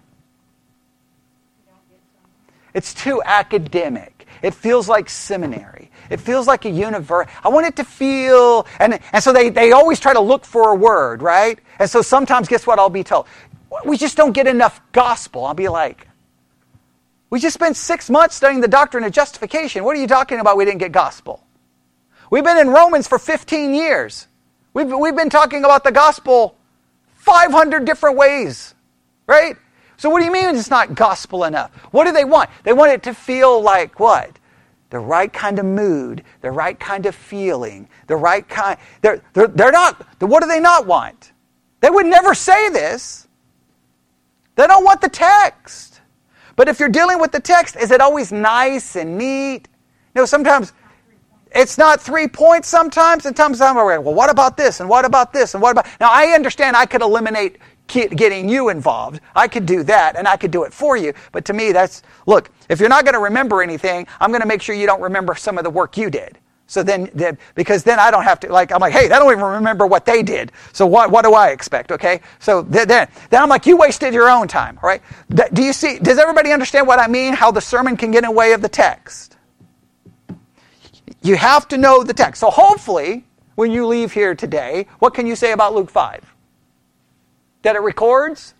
It's too academic. It feels like seminary. It feels like a university. I want it to feel, and, and so they, they always try to look for a word, right? And so sometimes, guess what I'll be told? We just don't get enough gospel. I'll be like, We just spent six months studying the doctrine of justification. What are you talking about? We didn't get gospel. We've been in Romans for 15 years. We've, we've been talking about the gospel 500 different ways, right? So what do you mean it's not gospel enough? What do they want? They want it to feel like what? The right kind of mood, the right kind of feeling, the right kind. They're, they're, they're not, what do they not want? They would never say this. They don't want the text. But if you're dealing with the text, is it always nice and neat? No, sometimes it's not three points sometimes, and sometimes I'm like, well, what about this, and what about this, and what about... Now, I understand I could eliminate getting you involved. I could do that, and I could do it for you. But to me, that's... Look, if you're not going to remember anything, I'm going to make sure you don't remember some of the work you did. So then, because then I don't have to, like, I'm like, hey, they don't even remember what they did. So what, what do I expect, okay? So then, then I'm like, you wasted your own time, all right? Do you see, does everybody understand what I mean? How the sermon can get in the way of the text? You have to know the text. So hopefully, when you leave here today, what can you say about Luke 5? That it records?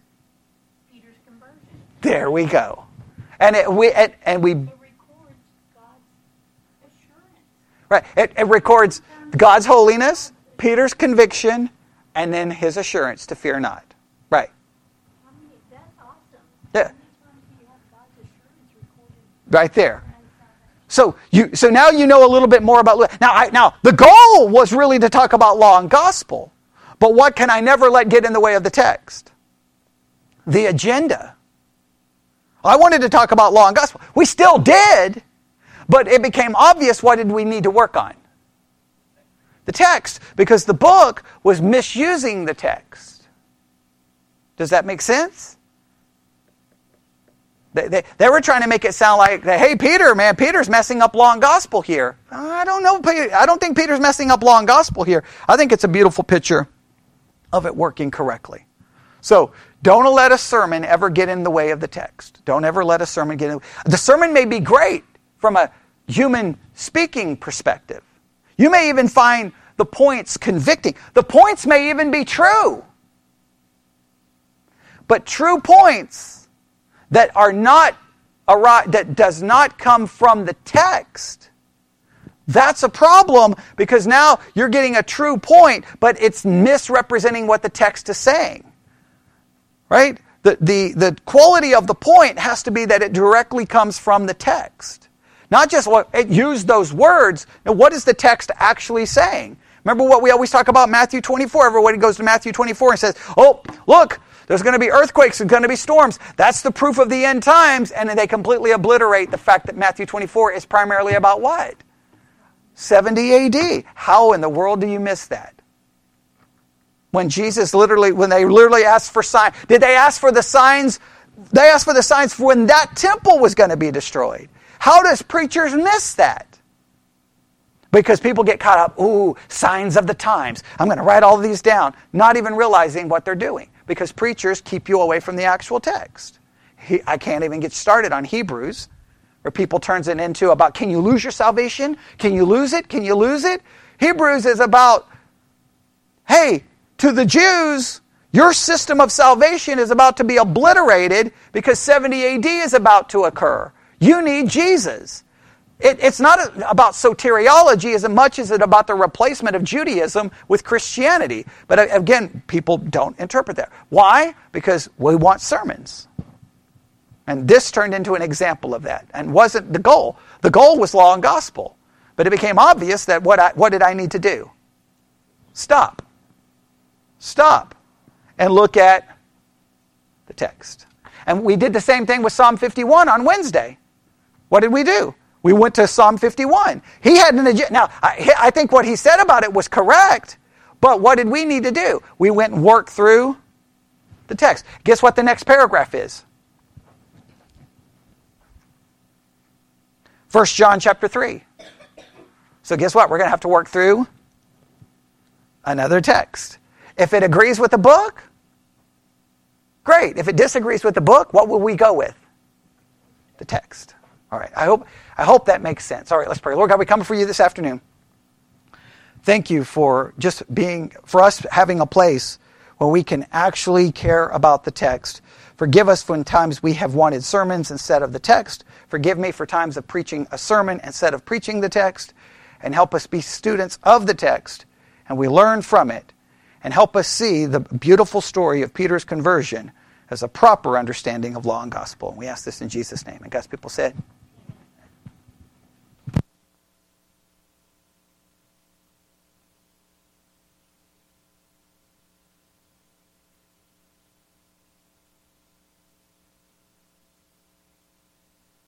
Peter's conversion. There we go. And it, we, and, and we. It records God's assurance. Right. It, it records God's holiness, Peter's conviction, and then his assurance to fear not. Right. I mean, that's awesome. Yeah. Anytime you have God's assurance recorded, Right there. So you so now you know a little bit more about now I, now the goal was really to talk about law and gospel. But what can I never let get in the way of the text? The agenda. I wanted to talk about law and gospel. We still did, but it became obvious what did we need to work on? The text because the book was misusing the text. Does that make sense? They, they, they were trying to make it sound like, hey, Peter, man, Peter's messing up and gospel here. I don't know. I don't think Peter's messing up and gospel here. I think it's a beautiful picture of it working correctly. So don't let a sermon ever get in the way of the text. Don't ever let a sermon get in. The sermon may be great from a human speaking perspective. You may even find the points convicting. The points may even be true. But true points that are not that does not come from the text that's a problem because now you're getting a true point but it's misrepresenting what the text is saying. Right? The, the, the quality of the point has to be that it directly comes from the text. Not just what it used those words. Now what is the text actually saying? Remember what we always talk about matthew 24 everybody goes to matthew 24 and says oh look there's going to be earthquakes and going to be storms. That's the proof of the end times. And they completely obliterate the fact that Matthew 24 is primarily about what? 70 AD. How in the world do you miss that? When Jesus literally, when they literally asked for signs, did they ask for the signs? They asked for the signs for when that temple was going to be destroyed. How does preachers miss that? Because people get caught up, ooh, signs of the times. I'm going to write all these down, not even realizing what they're doing because preachers keep you away from the actual text. He, I can't even get started on Hebrews, where people turns it into about can you lose your salvation? Can you lose it? Can you lose it? Hebrews is about, hey, to the Jews, your system of salvation is about to be obliterated because 70 AD is about to occur. You need Jesus. It, it's not about soteriology as much as it about the replacement of Judaism with Christianity. But uh, again, people don't interpret that. Why? Because we want sermons. And this turned into an example of that and wasn't the goal. The goal was law and gospel. But it became obvious that what, I, what did I need to do? Stop. Stop. And look at the text. And we did the same thing with Psalm 51 on Wednesday. What did we do? We went to Psalm 51. He had an agenda. Now, I, I think what he said about it was correct, but what did we need to do? We went and worked through the text. Guess what the next paragraph is? 1 John chapter 3. So, guess what? We're going to have to work through another text. If it agrees with the book, great. If it disagrees with the book, what will we go with? The text. All right. I hope, I hope that makes sense. All right, let's pray. Lord God, we come for you this afternoon. Thank you for just being, for us having a place where we can actually care about the text. Forgive us when times we have wanted sermons instead of the text. Forgive me for times of preaching a sermon instead of preaching the text. And help us be students of the text and we learn from it. And help us see the beautiful story of Peter's conversion as a proper understanding of law and gospel. And we ask this in Jesus' name. And God's people said,